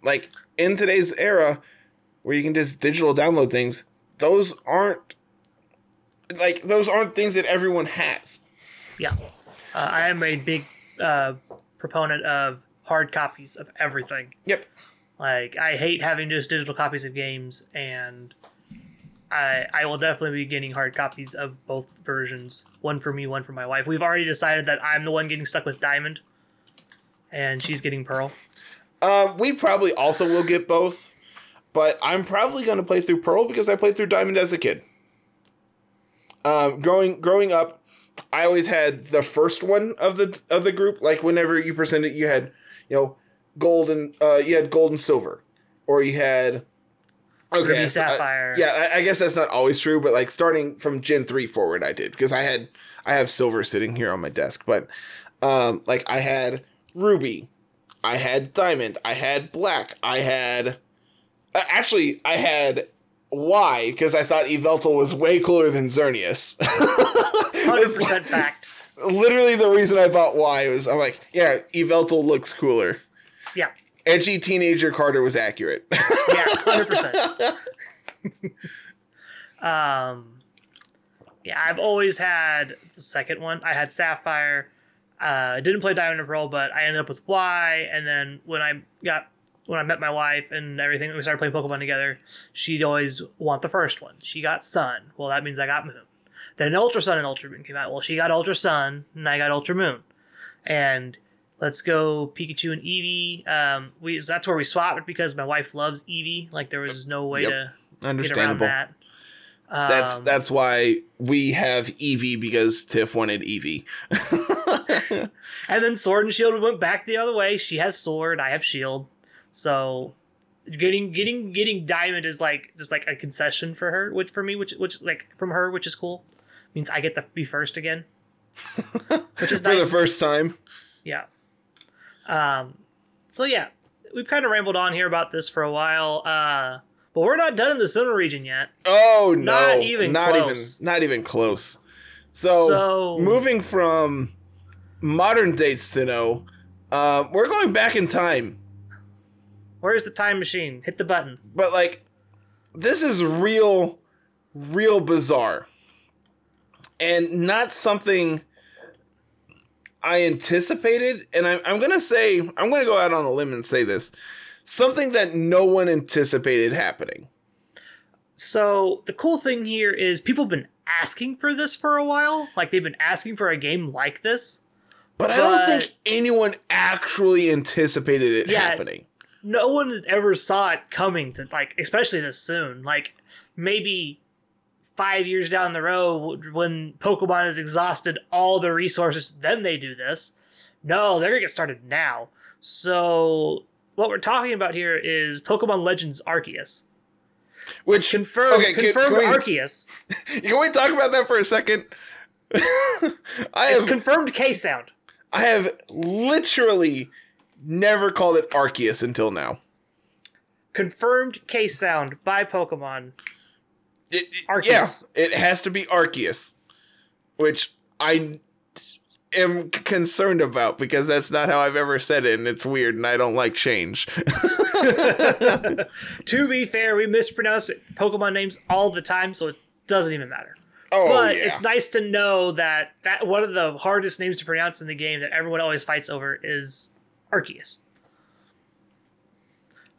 Like in today's era where you can just digital download things, those aren't like those aren't things that everyone has. Yeah. Uh, I am a big uh, proponent of hard copies of everything. Yep. Like I hate having just digital copies of games, and I I will definitely be getting hard copies of both versions. One for me, one for my wife. We've already decided that I'm the one getting stuck with Diamond, and she's getting Pearl. Uh, we probably also will get both, but I'm probably going to play through Pearl because I played through Diamond as a kid. Um, growing growing up, I always had the first one of the of the group. Like whenever you presented, you had you know gold and uh, you had gold and silver, or you had Ruby so, uh, Sapphire. yeah, I, I guess that's not always true, but like starting from Gen three forward, I did because I had I have silver sitting here on my desk, but um, like I had ruby, I had diamond, I had black, I had uh, actually I had Y because I thought Yveltal was way cooler than Xerneas. 100% fact. Literally, the reason I bought Y was I'm like, yeah, Yveltal looks cooler. Yeah. Edgy teenager Carter was accurate. Yeah, hundred percent. Um, yeah, I've always had the second one. I had Sapphire. Uh, I didn't play Diamond and Pearl, but I ended up with Y. And then when I got when I met my wife and everything, we started playing Pokemon together. She'd always want the first one. She got Sun. Well, that means I got Moon. Then Ultra Sun and Ultra Moon came out. Well, she got Ultra Sun and I got Ultra Moon. And let's go Pikachu and Eevee. Um, we so that's where we swapped because my wife loves Eevee. Like there was no way Yep. to get around that. Um, That's that's why we have Eevee because Tiff wanted Eevee. And then Sword and Shield went back the other way. She has Sword, I have Shield. So getting getting getting Diamond is like just like a concession for her, which for me, which which like from her, which is cool. Means I get to be first again. Which is For the first time. Yeah. Um so yeah, we've kind of rambled on here about this for a while. Uh but we're not done in the Sinnoh region yet. Oh no. Not even not close. even not even close. So, So- moving from modern day Sinnoh, uh, we're going back in time. Where's the time machine? Hit the button. But like this is real real bizarre. And not something I anticipated, and I'm, I'm gonna say I'm gonna go out on a limb and say this. Something that no one anticipated happening. So the cool thing here is people have been asking for this for a while. Like they've been asking for a game like this. But I don't think anyone actually anticipated it Yeah. happening. No one ever saw it coming to like, especially this soon. Like maybe five years down the road when Pokemon has exhausted all the resources, then they do this. No, they're gonna get started now. So what we're talking about here is Pokemon Legends Arceus. Which Confirmed, Okay, can- confirmed can we- Arceus. can we talk about that for a second? I It's have confirmed K sound. I have literally never called it Arceus until now. Confirmed K sound by Pokemon. It, it- Arceus. Yeah, it has to be Arceus, which I am concerned about because that's not how I've ever said it, and it's weird, and I don't like change. to be fair, we mispronounce Pokemon names all the time, so it doesn't even matter. oh but yeah, it's nice to know that that one of the hardest names to pronounce in the game that everyone always fights over is Arceus.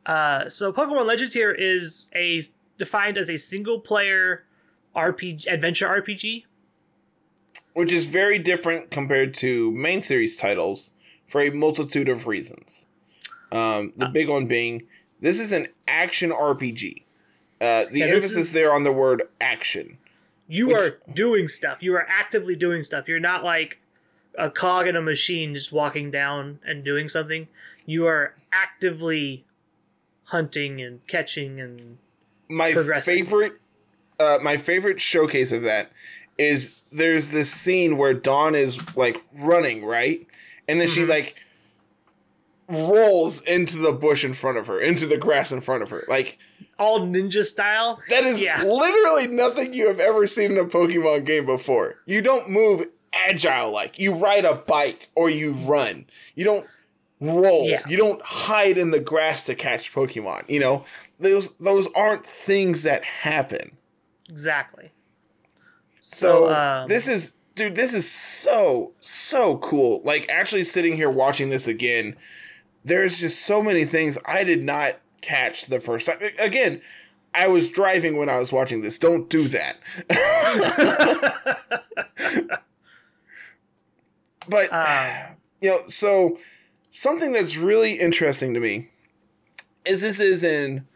Uh, so Pokemon Legends here is a defined as a single player RPG adventure RPG. which is very different compared to main series titles for a multitude of reasons. Um, the Uh, big one being this is an action RPG. Uh, the Yeah, emphasis is- there on the word action. You Which- are doing stuff. You are actively doing stuff. You're not like a cog in a machine just walking down and doing something. You are actively hunting and catching and my progressing. favorite uh my favorite showcase of that is there's this scene where Dawn is like running, right? And then she Mhm. like rolls into the bush in front of her, into the grass in front of her. Like all ninja style. that is Yeah. literally nothing you have ever seen in a Pokemon game before. You don't move agile like. You ride a bike or you run. You don't roll. Yeah. You don't hide in the grass to catch Pokemon. You know, those those aren't things that happen. Exactly. So, So, um, this is dude, this is so so cool. Like actually sitting here watching this again, there's just so many things I did not catch the first time. Again, I was driving when I was watching this. Don't do that. but Um, you know, so something that's really interesting to me is this is an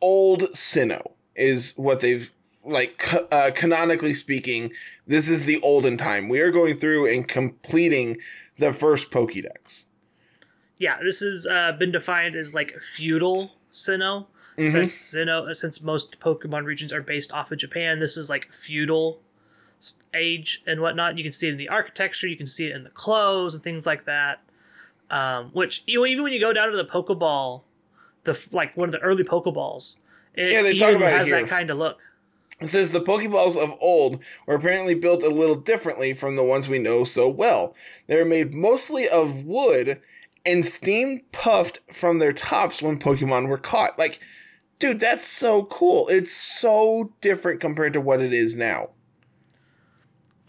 old Sinnoh, is what they've like uh, canonically speaking. This is the olden time. We are going through and completing the first Pokédex. yeah, this has uh, been defined as like feudal Sinnoh. Mhm. Since Sinnoh, since most Pokemon regions are based off of Japan, this is like feudal age and whatnot. You can see it in the architecture, you can see it in the clothes and things like that. Um, which you know, even when you go down to the Pokeball, the like one of the early Pokeballs, it Yeah, they talk about has that kind of look. It says the Pokeballs of old were apparently built a little differently from the ones we know so well. They were made mostly of wood and steam puffed from their tops when Pokemon were caught. Like, dude, that's so cool. It's so different compared to what it is now.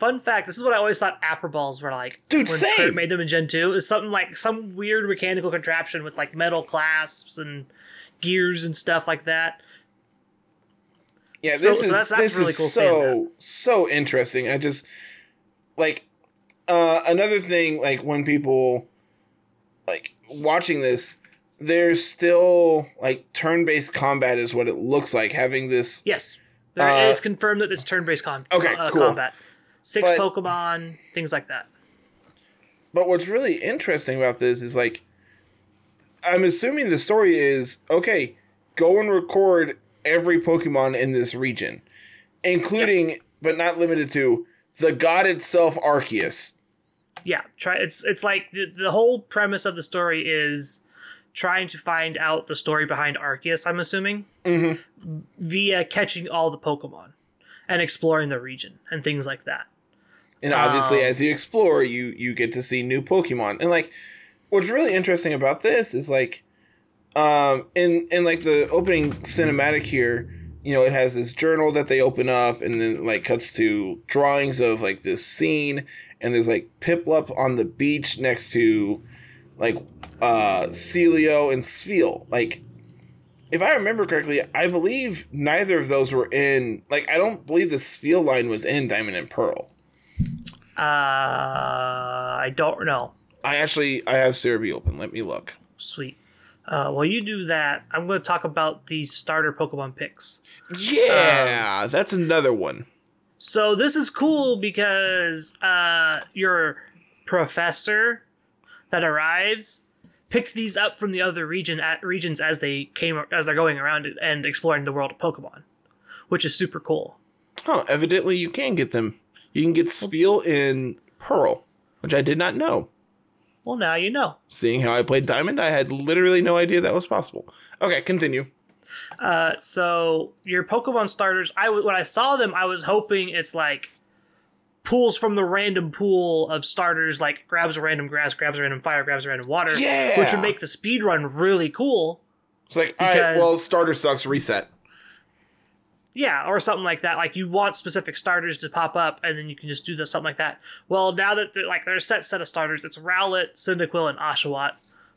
Fun fact: this is what I always thought Apple balls were like. Dude, when same. Kurt made them in Gen two is something like some weird mechanical contraption with like metal clasps and gears and stuff like that. Yeah, So- this so is that's- that's this really is cool so so interesting. I just like uh another thing like when people like watching this there's still like turn-based combat is what it looks like having this Yes, there, Uh, it's confirmed that it's turn-based com- Okay, uh, cool. combat. Six But- Pokemon, things like that. But what's really interesting about this is like, I'm assuming the story is okay. Go and record every Pokemon in this region, including but not limited to the god itself, Arceus. Yeah, try. It's it's like the, the whole premise of the story is trying to find out the story behind Arceus. I'm assuming Mm-hmm. via catching all the Pokemon and exploring the region and things like that. And obviously, Um, as you explore, you you get to see new Pokemon. And like, what's really interesting about this is like, um, in in like the opening cinematic here, you know, it has this journal that they open up, and then like cuts to drawings of like this scene, and there's like Piplup on the beach next to like uh Celio and Spheal. Like, if I remember correctly, I believe neither of those were in. Like, I don't believe the Spheal line was in Diamond and Pearl. Uh, I don't know. I actually I have Serebii open. Let me look. Sweet. Uh, while you do that, I'm going to talk about the starter Pokemon picks. Yeah, that's another one. So this is cool because uh, your professor that arrives picked these up from the other region at regions as they came as they're going around and exploring the world of Pokemon, which is super cool. Oh, evidently you can get them. You can get Spheal in Pearl, which I did not know. Well, now you know. Seeing how I played Diamond, I had literally no idea that was possible. Okay, continue. Uh, so your Pokemon starters, I w- when I saw them, I was hoping it's like pulls from the random pool of starters, like grabs a random grass, grabs a random fire, grabs a random water, Yeah. which would make the speed run really cool. It's like, all right, well, starter sucks. Reset. Yeah, or something like that. Like you want specific starters to pop up, and then you can just do this something like that. Well, now that they're, like there's a set set of starters, it's Rowlet, Cyndaquil, and Oshawott.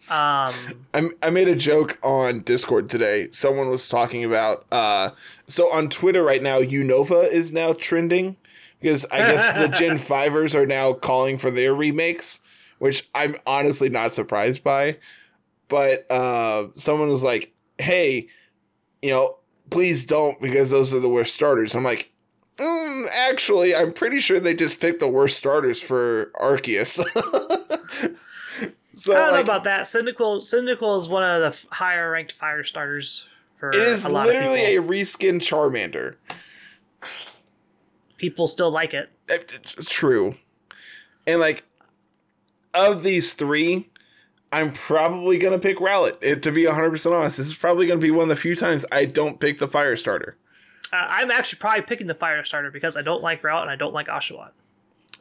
Um, I, I made a joke on Discord today. Someone was talking about uh so on Twitter right now Unova is now trending because I guess the Gen 5ers are now calling for their remakes, which I'm honestly not surprised by. But uh someone was like, "Hey, you know, please don't because those are the worst starters." I'm like, mm, actually, I'm pretty sure they just picked the worst starters for Arceus. so I don't know about that. Cyndaquil, Cyndaquil is one of the f- higher ranked fire starters for It is a literally a reskin Charmander. people still like it. It- It's true. And like of these three, I'm probably gonna pick Rowlet. It, to be 100 percent honest, this is probably gonna be one of the few times I don't pick the fire starter. Uh, I'm actually probably picking the fire starter because I don't like Rowlet and I don't like Oshawott.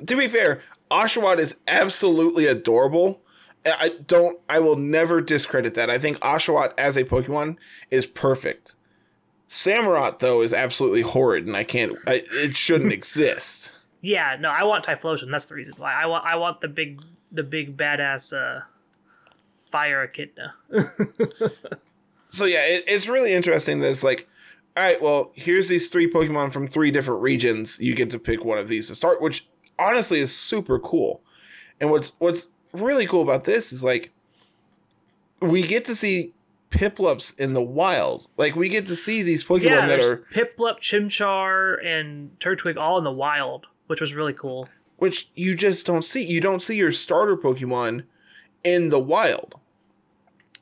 To be fair, Oshawott is absolutely adorable. I I don't. I will never discredit that. I think Oshawott as a Pokemon is perfect. Samurott though is absolutely horrid, and I can't. I, it shouldn't exist. Yeah, no, I want Typhlosion. That's the reason why I want. I want the big, the big badass uh, fire echidna. so yeah, it, it's really interesting that it's like, all right, well, here's these three Pokemon from three different regions. You get to pick one of these to start, which honestly is super cool. And what's what's really cool about this is like, we get to see Piplups in the wild. Like we get to see these Pokemon yeah, that are Piplup, Chimchar, and Turtwig all in the wild, which was really cool. which you just don't see. You don't see your starter Pokemon in the wild.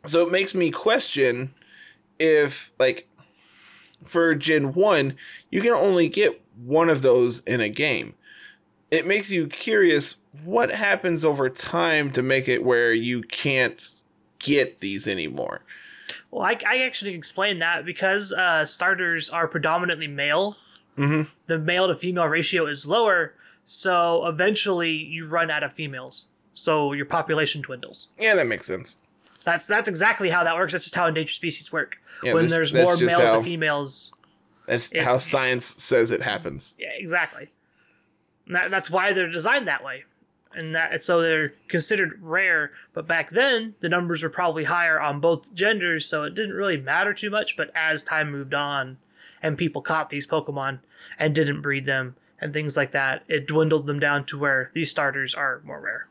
So it makes me question if, like, for Gen 1, you can only get one of those in a game. It makes you curious what happens over time to make it where you can't get these anymore. Well, I, I actually explained that because uh, starters are predominantly male. Mhm. The male to female ratio is lower, so eventually you run out of females. So your population dwindles. Yeah, that makes sense. That's that's exactly how that works. That's just how endangered species work. Yeah, when there's more males how- to females. That's it- how science says it happens. Yeah, exactly. That, that's why they're designed that way. And that so they're considered rare, but back then the numbers were probably higher on both genders, so it didn't really matter too much. But as time moved on, and people caught these Pokemon and didn't breed them and things like that, it dwindled them down to where these starters are more rare.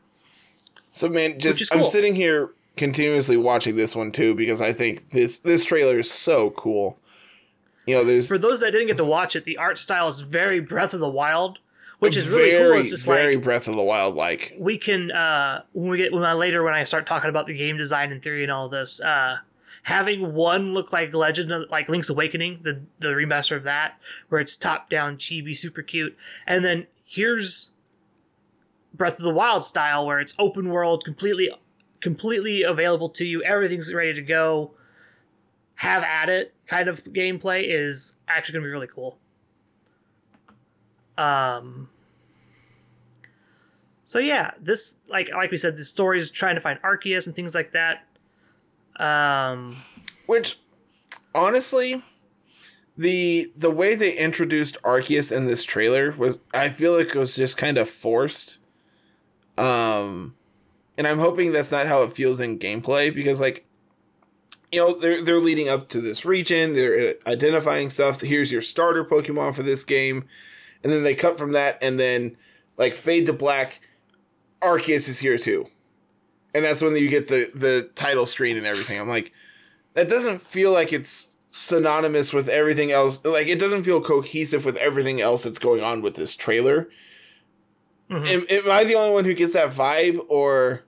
So man, just cool. I'm sitting here continuously watching this one too because I think this this trailer is so cool. You know, there's For those that didn't get to watch it, the art style is very Breath of the Wild, which is really very, cool. It's just very like Breath of the Wild like. we can uh when we get when I later when I start talking about the game design and theory and all this, uh having one look like Legend of like Link's Awakening, the the remaster of that, where it's top down chibi super cute, and then here's Breath of the Wild style where it's open world, completely completely available to you, everything's ready to go. Have at it kind of gameplay is actually gonna be really cool. Um so yeah, this like like we said, the story is trying to find Arceus and things like that. Um, Which, honestly, the the way they introduced Arceus in this trailer was, I feel like it was just kind of forced. Um, and I'm hoping that's not how it feels in gameplay because, like, you know, they're they're leading up to this region. They're uh, identifying stuff. Here's your starter Pokemon for this game, and then they cut from that, and then like fade to black. Arceus is here too and that's when you get the the title screen and everything. I'm like, that doesn't feel like it's synonymous with everything else. Like it doesn't feel cohesive with everything else that's going on with this trailer. Mhm. Am, am I the only one who gets that vibe, or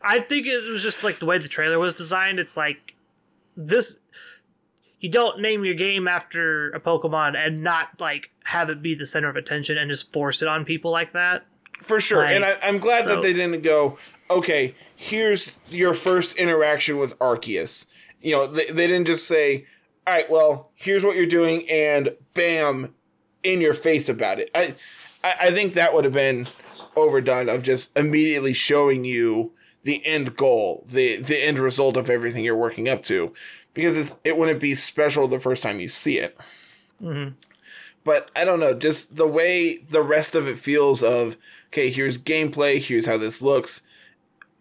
I think it was just like the way the trailer was designed. It's like this. You don't name your game after a Pokemon and not like have it be the center of attention and just force it on people like that. for sure? Like, and I, I'm glad so- that they didn't go. Okay, here's your first interaction with Arceus. You know, they, they didn't just say, "All right, well, here's what you're doing," and bam, in your face about it. I, I, I think that would have been overdone of just immediately showing you the end goal, the the end result of everything you're working up to, because it's, it wouldn't be special the first time you see it. Mhm. But I don't know, just the way the rest of it feels of okay, here's gameplay, here's how this looks.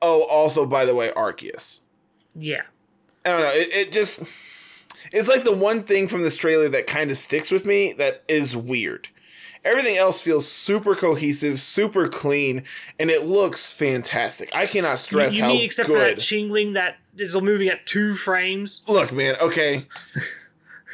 Oh, also by the way, Arceus. Yeah, I don't know. It, it just it's like the one thing from this trailer that kind of sticks with me that is weird. Everything else feels super cohesive, super clean, and it looks fantastic. I cannot stress you how mean except for that. Chingling that is moving at two frames. Look, man. Okay,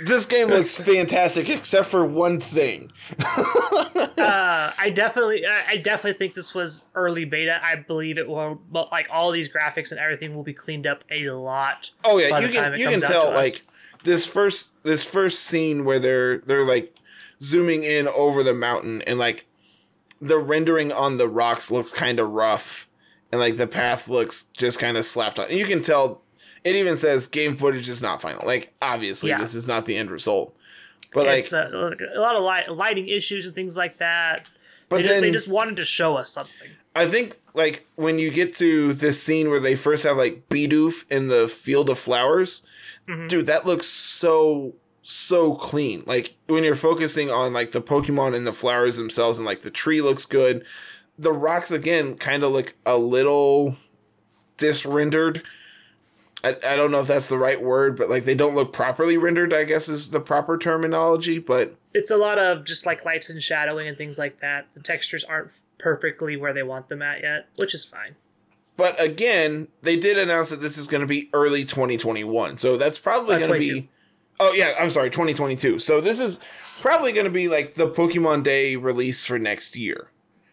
this game looks fantastic except for one thing. uh, I definitely, I definitely think this was early beta. I believe it will, but like all these graphics and everything will be cleaned up a lot. Oh yeah, by you the time can it you can tell us. like this first this first scene where they're they're like zooming in over the mountain and like the rendering on the rocks looks kind of rough and like the path looks just kind of slapped on. And you can tell it even says game footage is not final. Like obviously Yeah. this is not the end result. But like it's uh, a lot of light, lighting issues and things like that. but they, just, then they just wanted to show us something. I think like when you get to this scene where they first have like Bidoof in the field of flowers, Mhm. dude, that looks so so clean. Like when you're focusing on like the Pokemon and the flowers themselves, and like the tree looks good. The rocks again kind of look a little disrendered. I, I don't know if that's the right word, but like they don't look properly rendered. I guess is the proper terminology. But It's a lot of just like lights and shadowing and things like that. The textures aren't perfectly where they want them at yet, which is fine. But again, they did announce that this is going to be early 2021. So that's probably going to 22. be. Oh, yeah, I'm sorry, 2022. So this is probably going to be like the Pokemon Day release for next year.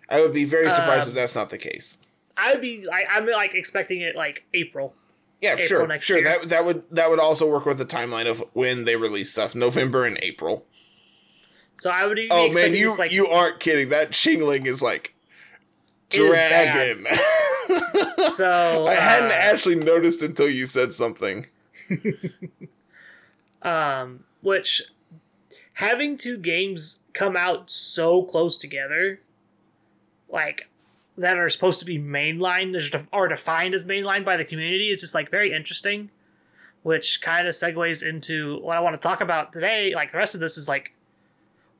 I would be very surprised Um, if that's not the case. I'd be like, I'm like expecting it like April. Yeah, April sure. next Sure, year. that that would that would also work with the timeline of when they release stuff, November and April. So I would be Oh man, you this, like you aren't kidding. That Chingling is like It is dragon. so I hadn't uh, actually noticed until you said something. um, which having two games come out so close together, like that are supposed to be mainline or defined as mainline by the community is just like very interesting. Which kind of segues into what I want to talk about today. Like the rest of this is like,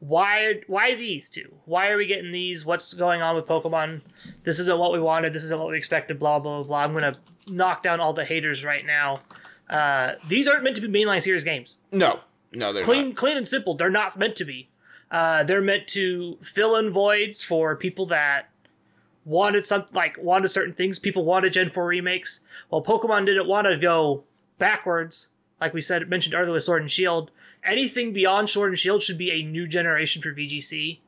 why why these two? Why are we getting these? What's going on with Pokemon? This isn't what we wanted. This isn't what we expected. Blah blah blah. I'm gonna knock down all the haters right now. Uh, these aren't meant to be mainline series games. No, no, they're clean, not. clean and simple. They're not meant to be. Uh, they're meant to fill in voids for people that wanted some like wanted certain things. People wanted Gen Four remakes. Well, Pokemon didn't want to go backwards, like we said mentioned earlier with Sword and Shield. Anything beyond Sword and Shield should be a new generation for VGC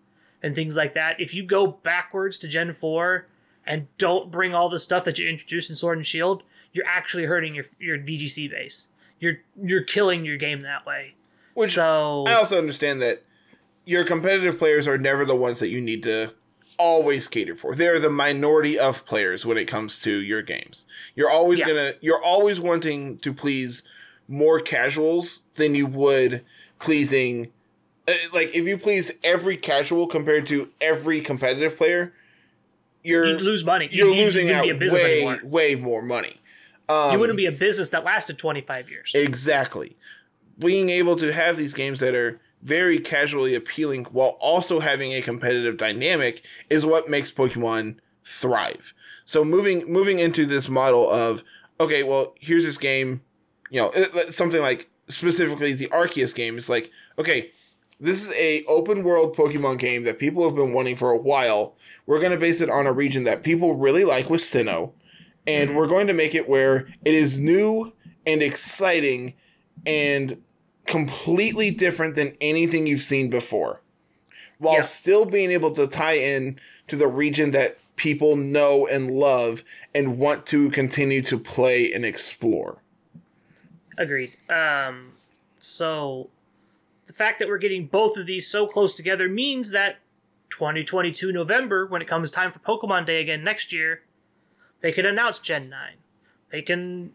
and things like that. If you go backwards to Gen Four and don't bring all the stuff that you introduced in Sword and Shield, you're actually hurting your your VGC base. You're you're killing your game that way. Which so I also understand that your competitive players are never the ones that you need to always cater for. They're the minority of players when it comes to your games. You're always Yeah. gonna you're always wanting to please more casuals than you would pleasing uh, like if you please every casual compared to every competitive player, you're you'd lose money. you're You- you losing wouldn't out be a business way anymore. way more money. Um, you wouldn't be a business that lasted 25 years. Exactly. Being able to have these games that are very casually appealing while also having a competitive dynamic is what makes Pokemon thrive. So moving moving into this model of okay, well, here's this game, you know, something like specifically the Arceus game is like, okay, this is a open world Pokemon game that people have been wanting for a while. We're going to base it on a region that people really like with Sinnoh, and we're going to make it where it is new and exciting and completely different than anything you've seen before while Yeah. still being able to tie in to the region that people know and love and want to continue to play and explore. Agreed. Um, so the fact that we're getting both of these so close together means that 2022 November, when it comes time for Pokemon Day again next year, they can announce Gen 9. They can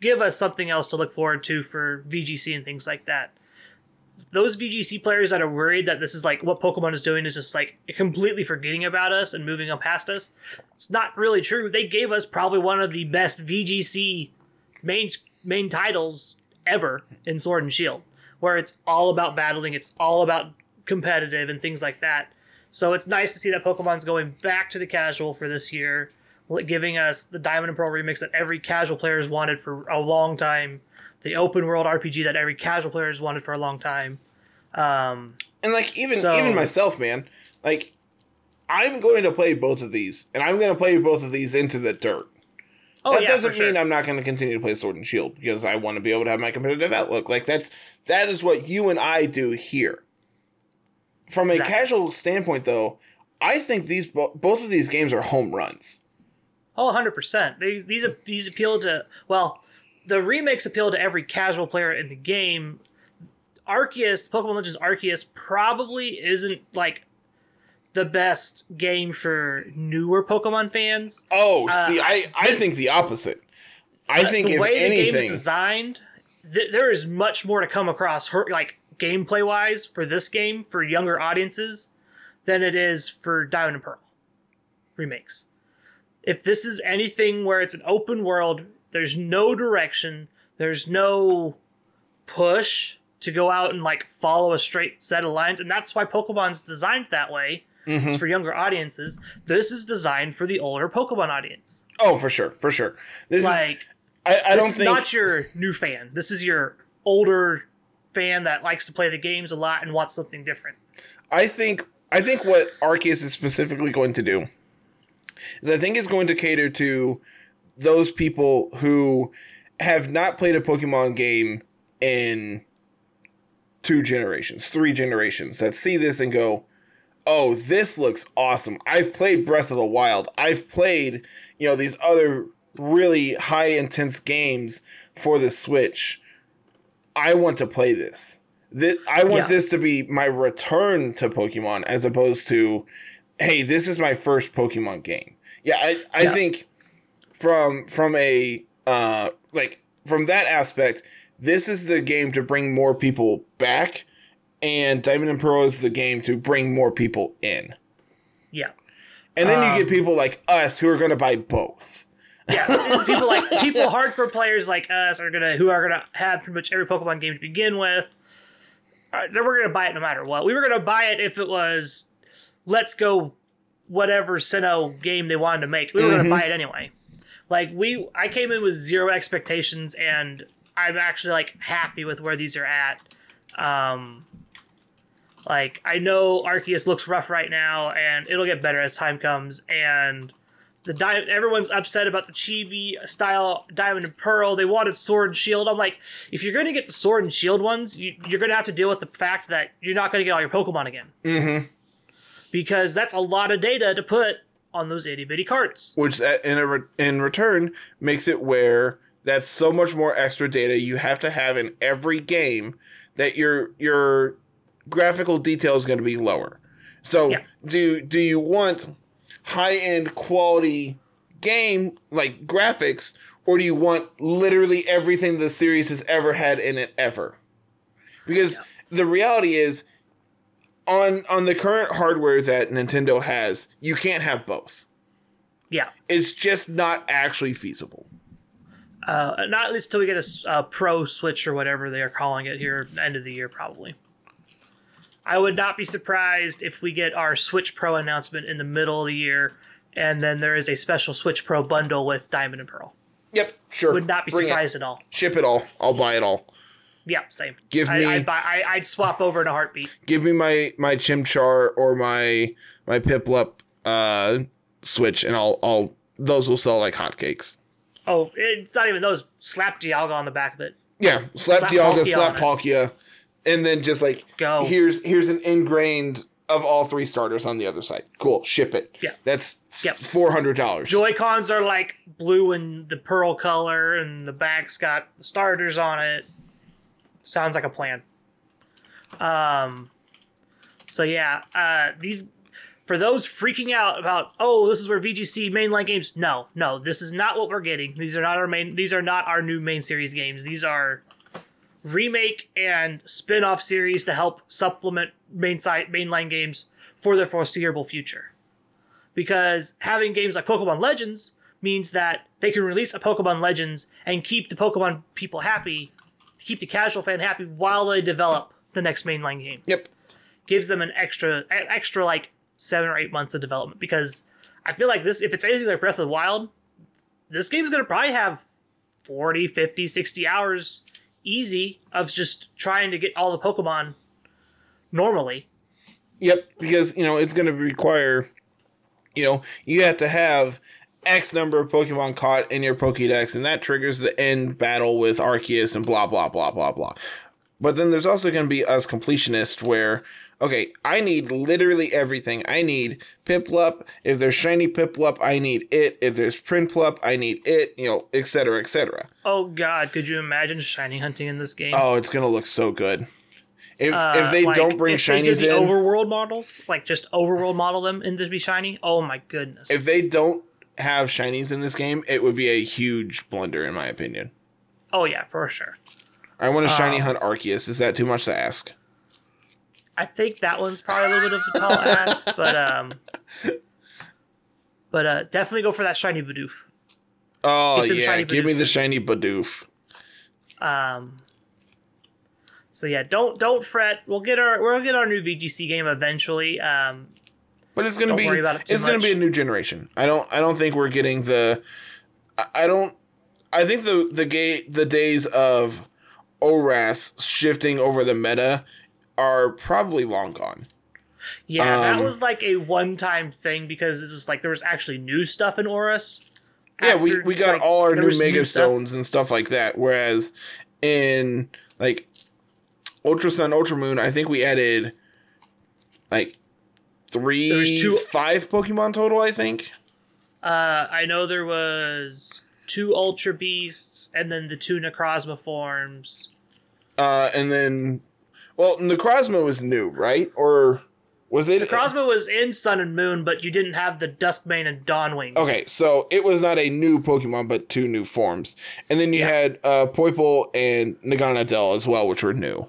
give us something else to look forward to for VGC and things like that. Those VGC players that are worried that this is like what Pokemon is doing is just like completely forgetting about us and moving on past us. It's not really true. They gave us probably one of the best VGC main main titles ever in Sword and Shield, where it's all about battling, it's all about competitive and things like that. So it's nice to see that Pokemon's going back to the casual for this year, giving us the Diamond and Pearl remix that every casual player has wanted for a long time, the open world RPG that every casual player has wanted for a long time. Um, And like even So- even myself, man, like I'm going to play both of these, and I'm going to play both of these into the dirt. oh that yeah, doesn't for sure. mean I'm not going to continue to play Sword and Shield because I want to be able to have my competitive outlook. Like that's that is what you and I do here. From a Exactly. casual standpoint, though, I think these bo- both of these games are home runs. Oh, 100%. These these these appeal to well, the remakes appeal to every casual player in the game. Arceus, Pokemon Legends Arceus probably isn't like the best game for newer Pokemon fans. Oh, Uh, see, I I think the opposite. I But think the if way the game is designed, th- there is much more to come across her like gameplay wise for this game for younger audiences than it is for Diamond and Pearl remakes. If this is anything where it's an open world, there's no direction, there's no push to go out and like follow a straight set of lines, and that's why Pokemon's designed that way. Mhm. It's for younger audiences. This is designed for the older Pokemon audience. oh, for sure, for sure. This is Like I, I this don't is think not your new fan. This is your older fan that likes to play the games a lot and wants something different. I think I think what Arceus is specifically going to do is I think it's going to cater to those people who have not played a Pokemon game in two generations, three generations that see this and go, "Oh, this looks awesome. I've played Breath of the Wild. I've played, you know, these other really high intense games for the Switch. I want to play this. This, I want Yeah. this to be my return to Pokemon as opposed to, hey, this is my first Pokemon game. Yeah, I, I Yeah. think from from a uh like from that aspect, this is the game to bring more people back, and Diamond and Pearl is the game to bring more people in. Yeah. And then Um, you get people like us who are going to buy both. Yeah. people like people hardcore players like us are gonna who are gonna have pretty much every Pokemon game to begin with. right, then we're gonna buy it no matter what. We were gonna buy it if it was let's go whatever Sinnoh game they wanted to make. We were Mhm. gonna buy it anyway. Like we I came in with zero expectations and I'm actually like happy with where these are at. Um like I know Arceus looks rough right now and it'll get better as time comes and the di- everyone's upset about the chibi style diamond and pearl. They wanted sword and shield. I'm like, if you're going to get the sword and shield ones, you, you're going to have to deal with the fact that you're not going to get all your Pokemon again Mm-hmm. Because that's a lot of data to put on those itty bitty carts. Which uh, in a re- in return makes it where that's so much more extra data you have to have in every game that your your graphical detail is going to be lower. So Yeah. do do you want high end quality game like graphics, or do you want literally everything the series has ever had in it ever? Because the reality is, on on the current hardware that Nintendo has, you can't have both. Yeah. It's just not actually feasible. Uh, not at least till we get a pro switch or whatever they are calling it here end of the year probably. I would not be surprised if we get our Switch Pro announcement in the middle of the year, and then there is a special Switch Pro bundle with Diamond and Pearl. Yep, sure. Would not be Bring it. surprised at all. Ship it all. I'll buy it all. Yeah, same. Give I, me- I'd, I, I'd swap over in a heartbeat. Give me my my Chimchar or my my Piplup uh switch, and I'll I'll those will sell like hotcakes. Oh, it's not even those. Slap Dialga on the back of it. Yeah, slap, Slap Dialga, Palkia slap. Palkia, and then just like Go. here's here's an ingrained of all three starters on the other side. Cool, ship it. Yeah. that's Yep. four hundred dollars. Joy Cons are like blue and the pearl color, and the back's got the starters on it. Sounds like a plan. Um, so yeah, uh, these for those freaking out about oh this is where VGC mainline games. No, no, this is not what we're getting. These are not our main. These are not our new main series games. These are remake and spin-off series to help supplement main site mainline games for the foreseeable future because having games like Pokemon Legends means that they can release a Pokemon Legends and keep the Pokemon people happy, keep the casual fan happy while they develop the next mainline game. Yep. Gives them an extra an extra like 7 or 8 months of development because I feel like this if it's anything like Breath of the Wild, this game's going to probably have 40, 50, 60 hours easy of just trying to get all the Pokemon normally. Yep, because you know it's going to require, you know, you have to have X number of Pokemon caught in your Pokédex, and that triggers the end battle with Arceus and blah blah blah blah blah. But then there's also going to be us completionists where, okay, I need literally everything. I need Piplup. If there's shiny Piplup, I need it. If there's Prinplup, I need it. You know, etc. etc. Oh god, could you imagine shiny hunting in this game? Oh, it's going to look so good. If Uh, if they like, don't bring if they shinies the in, overworld models, like just overworld model them into to be shiny. Oh my goodness! if they don't have shinies in this game, it would be a huge blunder in my opinion. oh yeah, for sure. I want to shiny Um, hunt Arceus. Is that too much to ask? I think that one's probably a little bit of a tall ask, but um, but uh, definitely go for that shiny Bidoof. Oh yeah, give me the shiny Bidoof. Um, so yeah, don't don't fret. We'll get our we'll get our new VGC game eventually. Um, But it's gonna Don't be it it's gonna be a new generation. I don't I don't think we're getting the I, don't I think the the gay the days of ORAS shifting over the meta are probably long gone. yeah, that Um, was like a one time thing because it was like there was actually new stuff in ORAS. Yeah, we, we got like, all our new Mega stuff. Stones and stuff like that. Whereas in like Ultra Sun, Ultra Moon, I think we added like three, There was two- five Pokemon total. I think. Uh, I know there was two Ultra Beasts and then the two Necrozma forms. Uh, and then, well, Necrozma was new, right? Or was it? Necrozma was in Sun and Moon, but you didn't have the Duskmane and Dawnwings. Okay, so it was not a new Pokemon, but two new forms. And then you had uh, Poipole and Naganadel as well, which were new.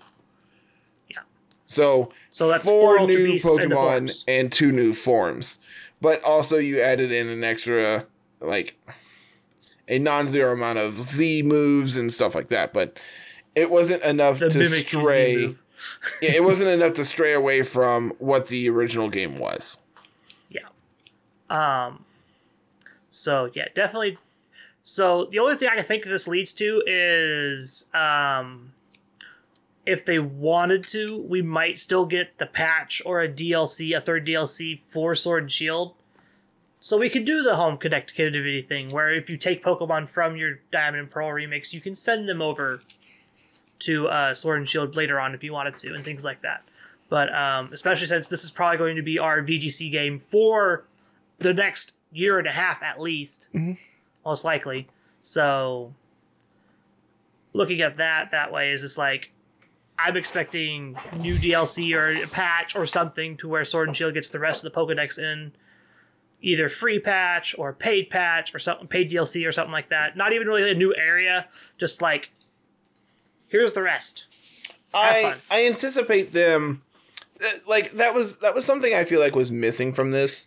So, So that's four, four new Beasts and the Pokemon and two new forms. But also you added in an extra, like, a non-zero amount of Z moves and stuff like that. But it wasn't enough The to stray yeah, it wasn't enough to stray away from what the original game was. Yeah. Um, so yeah, definitely. So the only thing I can think this leads to is um, if they wanted to, we might still get the patch or a DLC, a third DLC for Sword and Shield. So we could do the home connectivity thing, where if you take Pokemon from your Diamond and Pearl remix, you can send them over to uh, Sword and Shield later on if you wanted to, and things like that. But um, especially since this is probably going to be our VGC game for the next year and a half at least, Mhm. most likely. So looking at that that way is just like I'm expecting new DLC or a patch or something to where Sword and Shield gets the rest of the Pokedex in either free patch or paid patch or something paid DLC or something like that. Not even really a new area, just like here's the rest. I. I anticipate them uh, like that was that was something I feel like was missing from this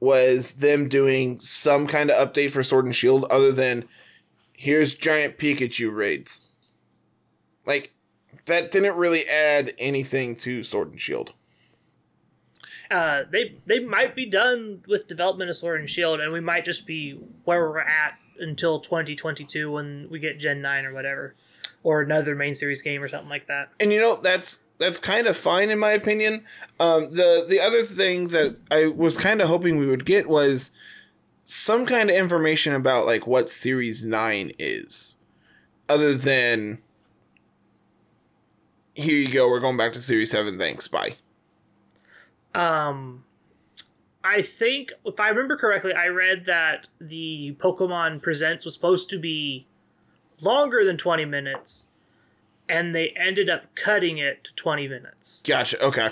was them doing some kind of update for Sword and Shield other than here's giant Pikachu raids. Like that didn't really add anything to Sword and Shield. uh, they they might be done with development of Sword and Shield, and we might just be where we're at until 2022 when we get Gen 9 or whatever, or another main series game or something like that. and you know that's that's kind of fine in my opinion. Um, the the other thing that I was kind of hoping we would get was some kind of information about like what Series Nine is, other than here you go, we're going back to Series Seven. Thanks, bye. Um, I think if I remember correctly, I read that the Pokemon Presents was supposed to be longer than 20 minutes, and they ended up cutting it to 20 minutes. Gotcha. Okay.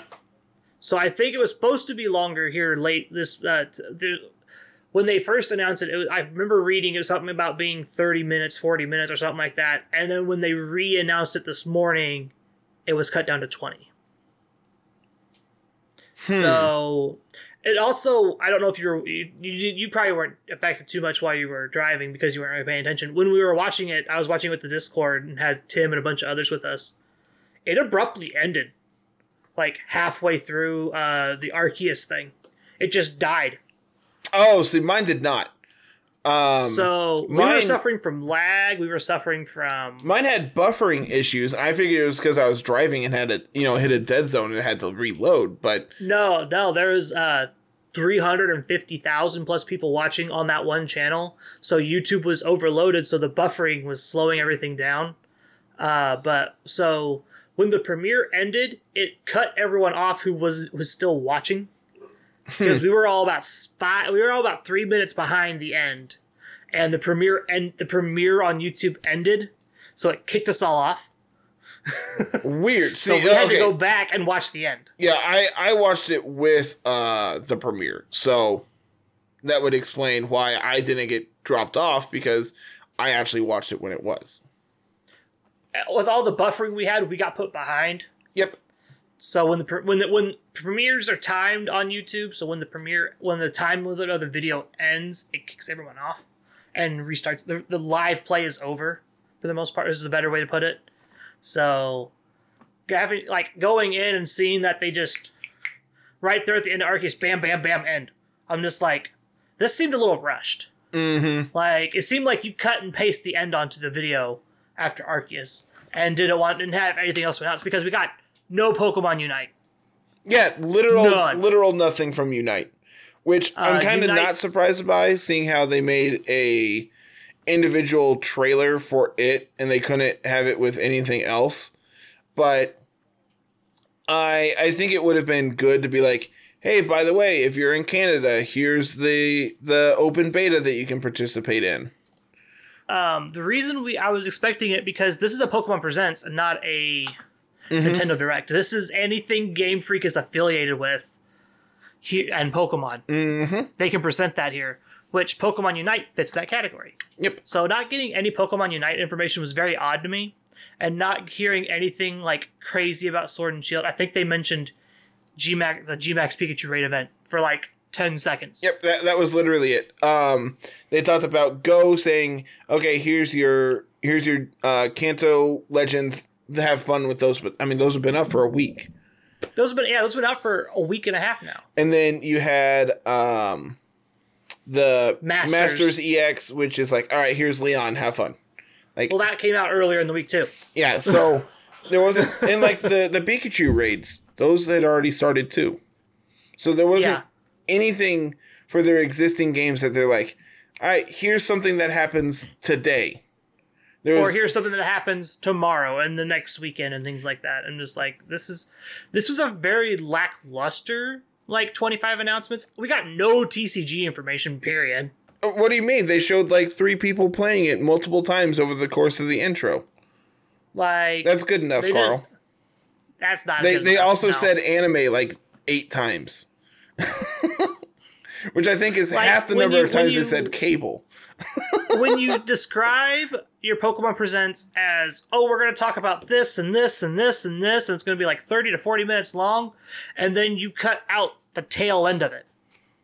So I think it was supposed to be longer here late this uh, when they first announced it, it was, I remember reading it was something about being 30 minutes, 40 minutes or something like that. And then when they re-announced it this morning, it was cut down to 20. So it also I don't know if you were you, you, you probably weren't affected too much while you were driving because you weren't really paying attention. When we were watching it, I was watching it with the Discord and had Tim and a bunch of others with us. It abruptly ended like halfway through uh, the Arceus thing. It just died. Oh, see, mine did not. Um, so we were suffering from lag. We were suffering from mine had buffering issues. I figured it was because I was driving and had to, you know, hit a dead zone and had to reload. But no, no. There was uh, three hundred and fifty thousand plus people watching on that one channel. So YouTube was overloaded. So the buffering was slowing everything down. Uh, but so when the premiere ended, it cut everyone off who was was still watching because we were all about five, we were all about three minutes behind the end, and the premiere and the premiere on YouTube ended, so it kicked us all off. weird. So See, we had okay. to go back and watch the end. Yeah, I I watched it with uh the premiere, so that would explain why I didn't get dropped off because I actually watched it when it was. With all the buffering we had, we got put behind. Yep. So when the when the when premieres are timed on YouTube, so when the premiere when the time limit of the video ends, it kicks everyone off and restarts. The, the live play is over for the most part. This is a better way to put it. So having like going in and seeing that they just right there at the end of Arceus, bam, bam, bam, end. I'm just like, this seemed a little rushed. Mm-hmm. Like it seemed like you cut and paste the end onto the video after Arceus and didn't want didn't have anything else to announce because we got no Pokemon Unite. Yeah, literal None. literal nothing from Unite, which I'm Uh, kind of not surprised by, seeing how they made a individual trailer for it and they couldn't have it with anything else. But I I think it would have been good to be like, hey, by the way, if you're in Canada, here's the the open beta that you can participate in. Um, the reason we I was expecting it because this is a Pokemon Presents and not a Mm-hmm. Nintendo Direct. This is anything Game Freak is affiliated with, here and Pokemon. Mm-hmm. They can present that here, which Pokemon Unite fits that category. Yep. So not getting any Pokemon Unite information was very odd to me, and not hearing anything like crazy about Sword and Shield. I think they mentioned GMAX the GMAX Pikachu raid event for like ten seconds. Yep, that, that was literally it. Um, they talked about Go saying, "Okay, here's your here's your uh, Kanto Legends have fun with those. But I mean, those have been up for a week. Those have been yeah, those have been out for a week and a half now. And then you had um, the Masters. Masters EX, which is like, all right, here's Leon, have fun. Like, Well, that came out earlier in the week too. yeah. So there wasn't, and like the the Pikachu raids, those had already started too. So there wasn't Yeah. anything for their existing games that they're like, all right, here's something that happens today. There Or here's something that happens tomorrow and the next weekend and things like that. I'm just like, this is this was a very lackluster like 25 announcements. We got no TCG information. Period. Uh, what do you mean? They showed like three people playing it multiple times over the course of the intro. Like That's good enough, Carl. that's not. They good they also said anime like eight times. Which I think is Like, half the number you- of times when they said cable. When you describe your Pokemon Presents as, oh, we're going to talk about this and this and this and this, and it's going to be like 30 to 40 minutes long, and then you cut out the tail end of it.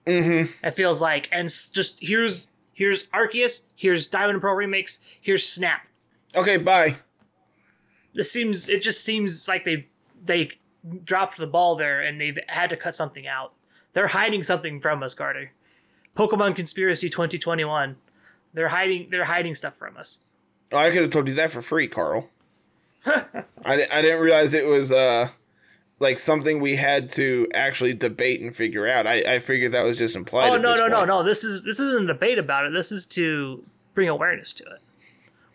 Mm-hmm. It feels like, and just here's here's Arceus, here's Diamond and Pearl remakes, here's Snap. Okay, bye. This seems, it just seems like they they dropped the ball there, and they've had to cut something out. They're hiding something from us, Carter. Pokemon Conspiracy 2021. They're hiding. They're hiding stuff from us. Oh, I could have told you that for free, Carl. I, I didn't realize it was uh like something we had to actually debate and figure out. I, I figured that was just implied. Oh at no this no no no! This is this isn't a debate about it. This is to bring awareness to it.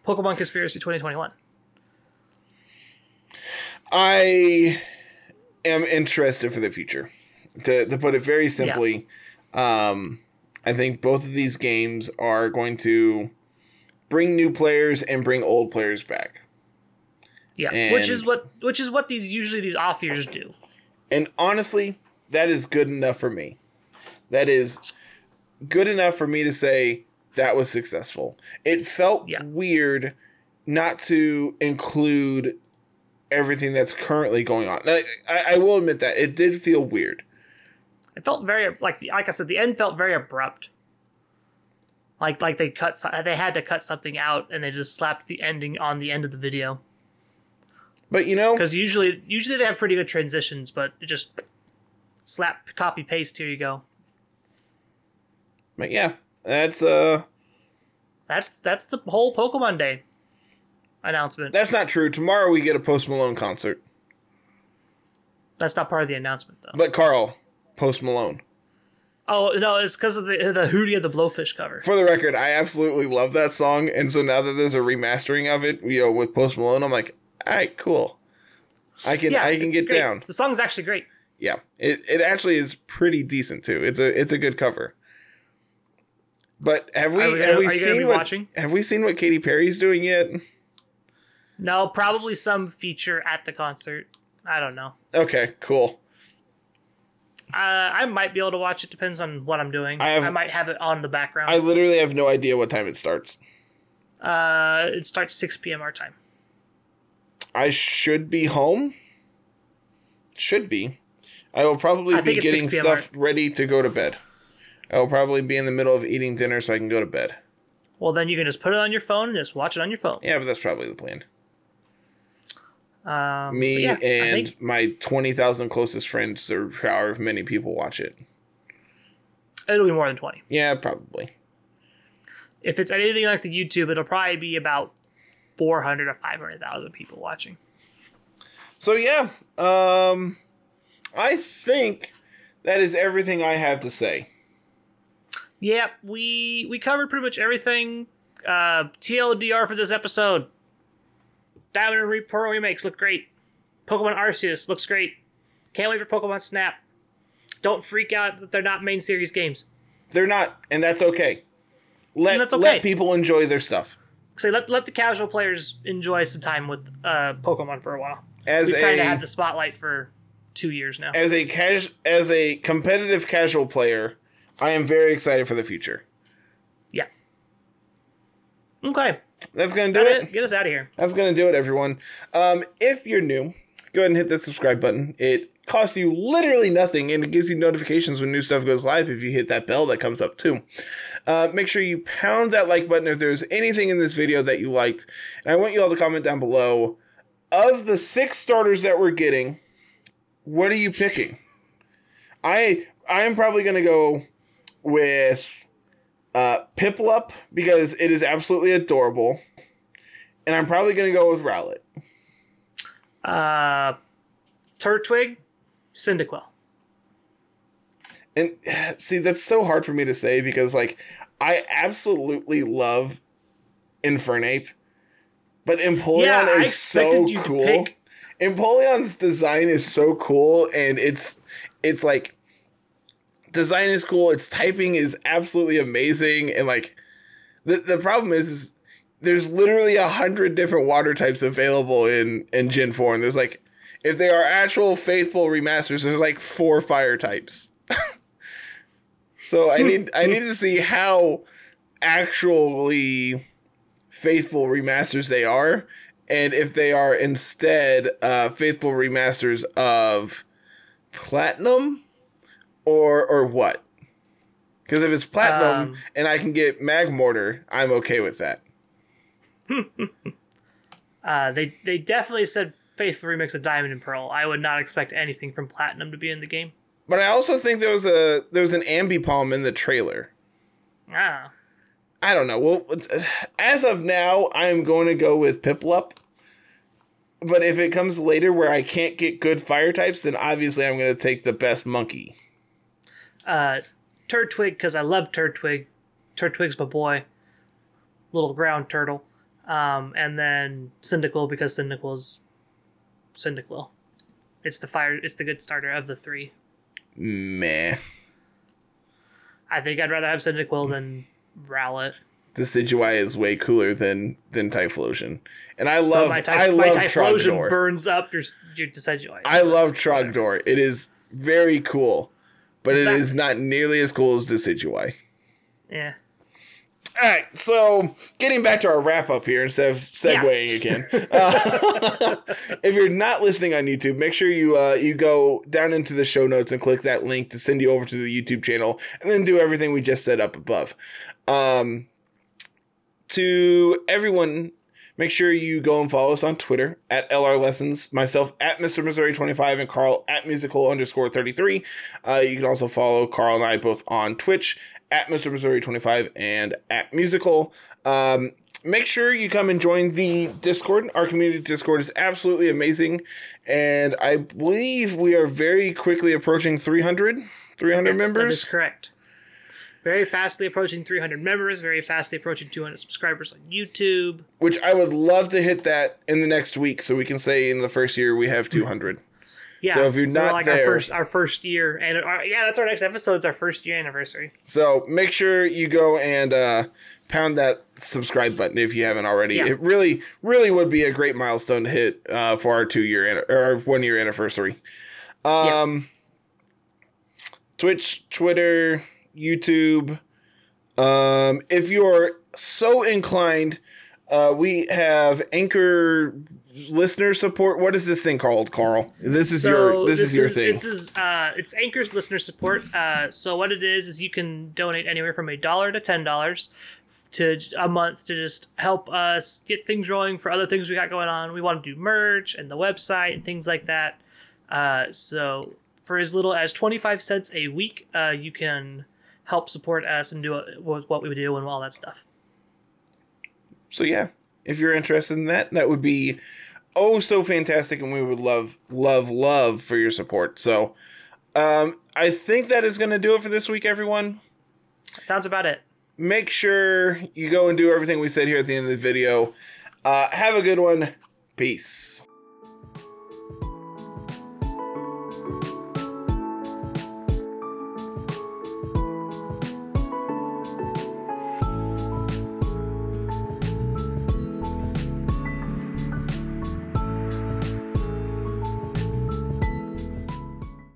Pokemon Conspiracy 2021. I am interested for the future. To to put it very simply, um, I think both of these games are going to bring new players and bring old players back. Yeah, which is what which is what these usually these off years do. And honestly, that is good enough for me. That is good enough for me to say that was successful. It felt Yeah. weird not to include everything that's currently going on. Like, I, I will admit that it did feel weird. It felt very like like I said, the end felt very abrupt. Like like they cut they had to cut something out and they just slapped the ending on the end of the video But you know, because usually usually they have pretty good transitions, but it just slap copy paste here you go. but yeah, that's uh That's that's the whole Pokemon Day announcement. that's not true. Tomorrow we get a Post Malone concert. That's not part of the announcement though. But Carl, Post Malone. Oh no, it's because of the the Hootie and the Blowfish cover. For the record, I absolutely love that song, and so now that there's a remastering of it, you know, with Post Malone, I'm like, all right, cool. I can I can get great. down. The song's actually great. Yeah, it it actually is pretty decent too. It's a it's a good cover. But have we have we are you gonna seen what watching? have we seen what Katy Perry's doing yet? No, probably some feature at the concert. I don't know. Okay, cool. Uh, I might be able to watch it. Depends on what I'm doing. I have- I might have it on the background. I literally have no idea what time it starts. uh, it starts 6 p.m. our time. I should be home. Should be. I will probably I be think it's 6 getting stuff ready to go to bed. I will probably be in the middle of eating dinner so I can go to bed. Well, then you can just put it on your phone and just watch it on your phone. Yeah, but that's probably the plan. Um, Me yeah, and think my 20,000 closest friends, or however many people watch it. it'll be more than 20. Yeah, probably. If it's anything like the YouTube, it'll probably be about 400 to 500,000 people watching. So yeah, um I think that is everything I have to say. Yep, we we covered pretty much everything. Uh, TLDR for this episode. Diamond and Pearl remakes look great. Pokemon Arceus looks great. Can't wait for Pokemon Snap. Don't freak out that they're not main series games. They're not, and that's okay. Let And that's okay. let people enjoy their stuff. Say let let the casual players enjoy some time with uh, Pokemon for a while. As We've kind of had the spotlight for two years now. as a cas- as a competitive casual player, I am very excited for the future. Yeah. Okay, That's gonna do it. Get us out of here. That's gonna do it, everyone. Um, if you're new, go ahead and hit the subscribe button. It costs you literally nothing, and it gives you notifications when new stuff goes live. If you hit that bell that comes up too, uh, make sure you pound that like button if there's anything in this video that you liked. And I want you all to comment down below of the six starters that we're getting, what are you picking? I I am probably gonna go with uh, Piplup because it is absolutely adorable, and I'm probably gonna go with Rowlet. Uh, Turtwig, Cyndaquil. And see, that's so hard for me to say because like I absolutely love Infernape, but Empoleon Yeah, is so expected you to cool. pick- Empoleon's design is so cool, and it's it's like design is cool. Its typing is absolutely amazing, and like the the problem is, is there's literally a hundred different water types available in in Gen Four, and there's like if they are actual faithful remasters, there's like four fire types. so I need I need to see how actually faithful remasters they are, and if they are instead uh, faithful remasters of platinum or or what. Because if it's platinum Um, and I can get Magmortar, I'm okay with that. Uh, they they definitely said faithful remix of Diamond and Pearl. I would not expect anything from Platinum to be in the game. But I also think there was a there was an Ambipom in the trailer. Ah, I don't know. Well, as of now, I'm going to go with Piplup. But if it comes later where I can't get good fire types, then obviously I'm going to take the best monkey. uh, Turtwig because I love Turtwig. Turtwig's my boy. Little ground turtle. Um, and then Cyndaquil because Cyndaquil's Cyndaquil. It's the fire. It's the good starter of the three. Meh. I think I'd rather have Cyndaquil than Rowlet. Decidueye is way cooler than than Typhlosion, and I love my, I Typh- my love Typhlosion Trogdor. burns up your your Decidueye. I love Trogdor. It is very cool, but it Exactly. is not nearly as cool as Decidueye. Yeah. All right, so getting back to our wrap up here instead of segueing again. Uh, if you're not listening on YouTube, make sure you uh, you go down into the show notes and click that link to send you over to the YouTube channel, and then do everything we just set up above. Um, to everyone, make sure you go and follow us on Twitter at LR Lessons, myself at Mr. Missouri 25, and Carl at musical underscore 33. Uh, you can also follow Carl and I both on Twitch at Mr. Missouri 25 and at musical. Um, make sure you come and join the Discord. Our community Discord is absolutely amazing. And I believe we are very quickly approaching 300, 300 Yes, That is members. correct. Very fastly approaching 300 members. Very fastly approaching 200 subscribers on YouTube. which I would love to hit that in the next week so we can say in the first year we have 200. Yeah. So if you're not like there- our first our first year, and our, yeah, that's our next episode. It's our first year anniversary. So make sure you go and uh, pound that subscribe button if you haven't already. Yeah. It really, really would be a great milestone to hit uh, for our two year or our one year anniversary. Um, Twitch, Twitter, YouTube. Um, if you're so inclined, uh, we have Anchor listener support. What is this thing called, Carl? This is your this, is your thing. This is uh, it's Anchor's listener support. Uh, so what it is is you can donate anywhere from a dollar to ten dollars to a month to just help us get things rolling for other things we got going on. We want to do merch and the website and things like that. Uh, so for as little as twenty five cents a week, uh, you can help support us and do what we do and all that stuff. So yeah, if you're interested in that, that would be oh so fantastic, and we would love, love, love for your support. So, um, I think that is going to do it for this week, everyone. Sounds about it. Make sure you go and do everything we said here at the end of the video. Uh, have a good one. Peace.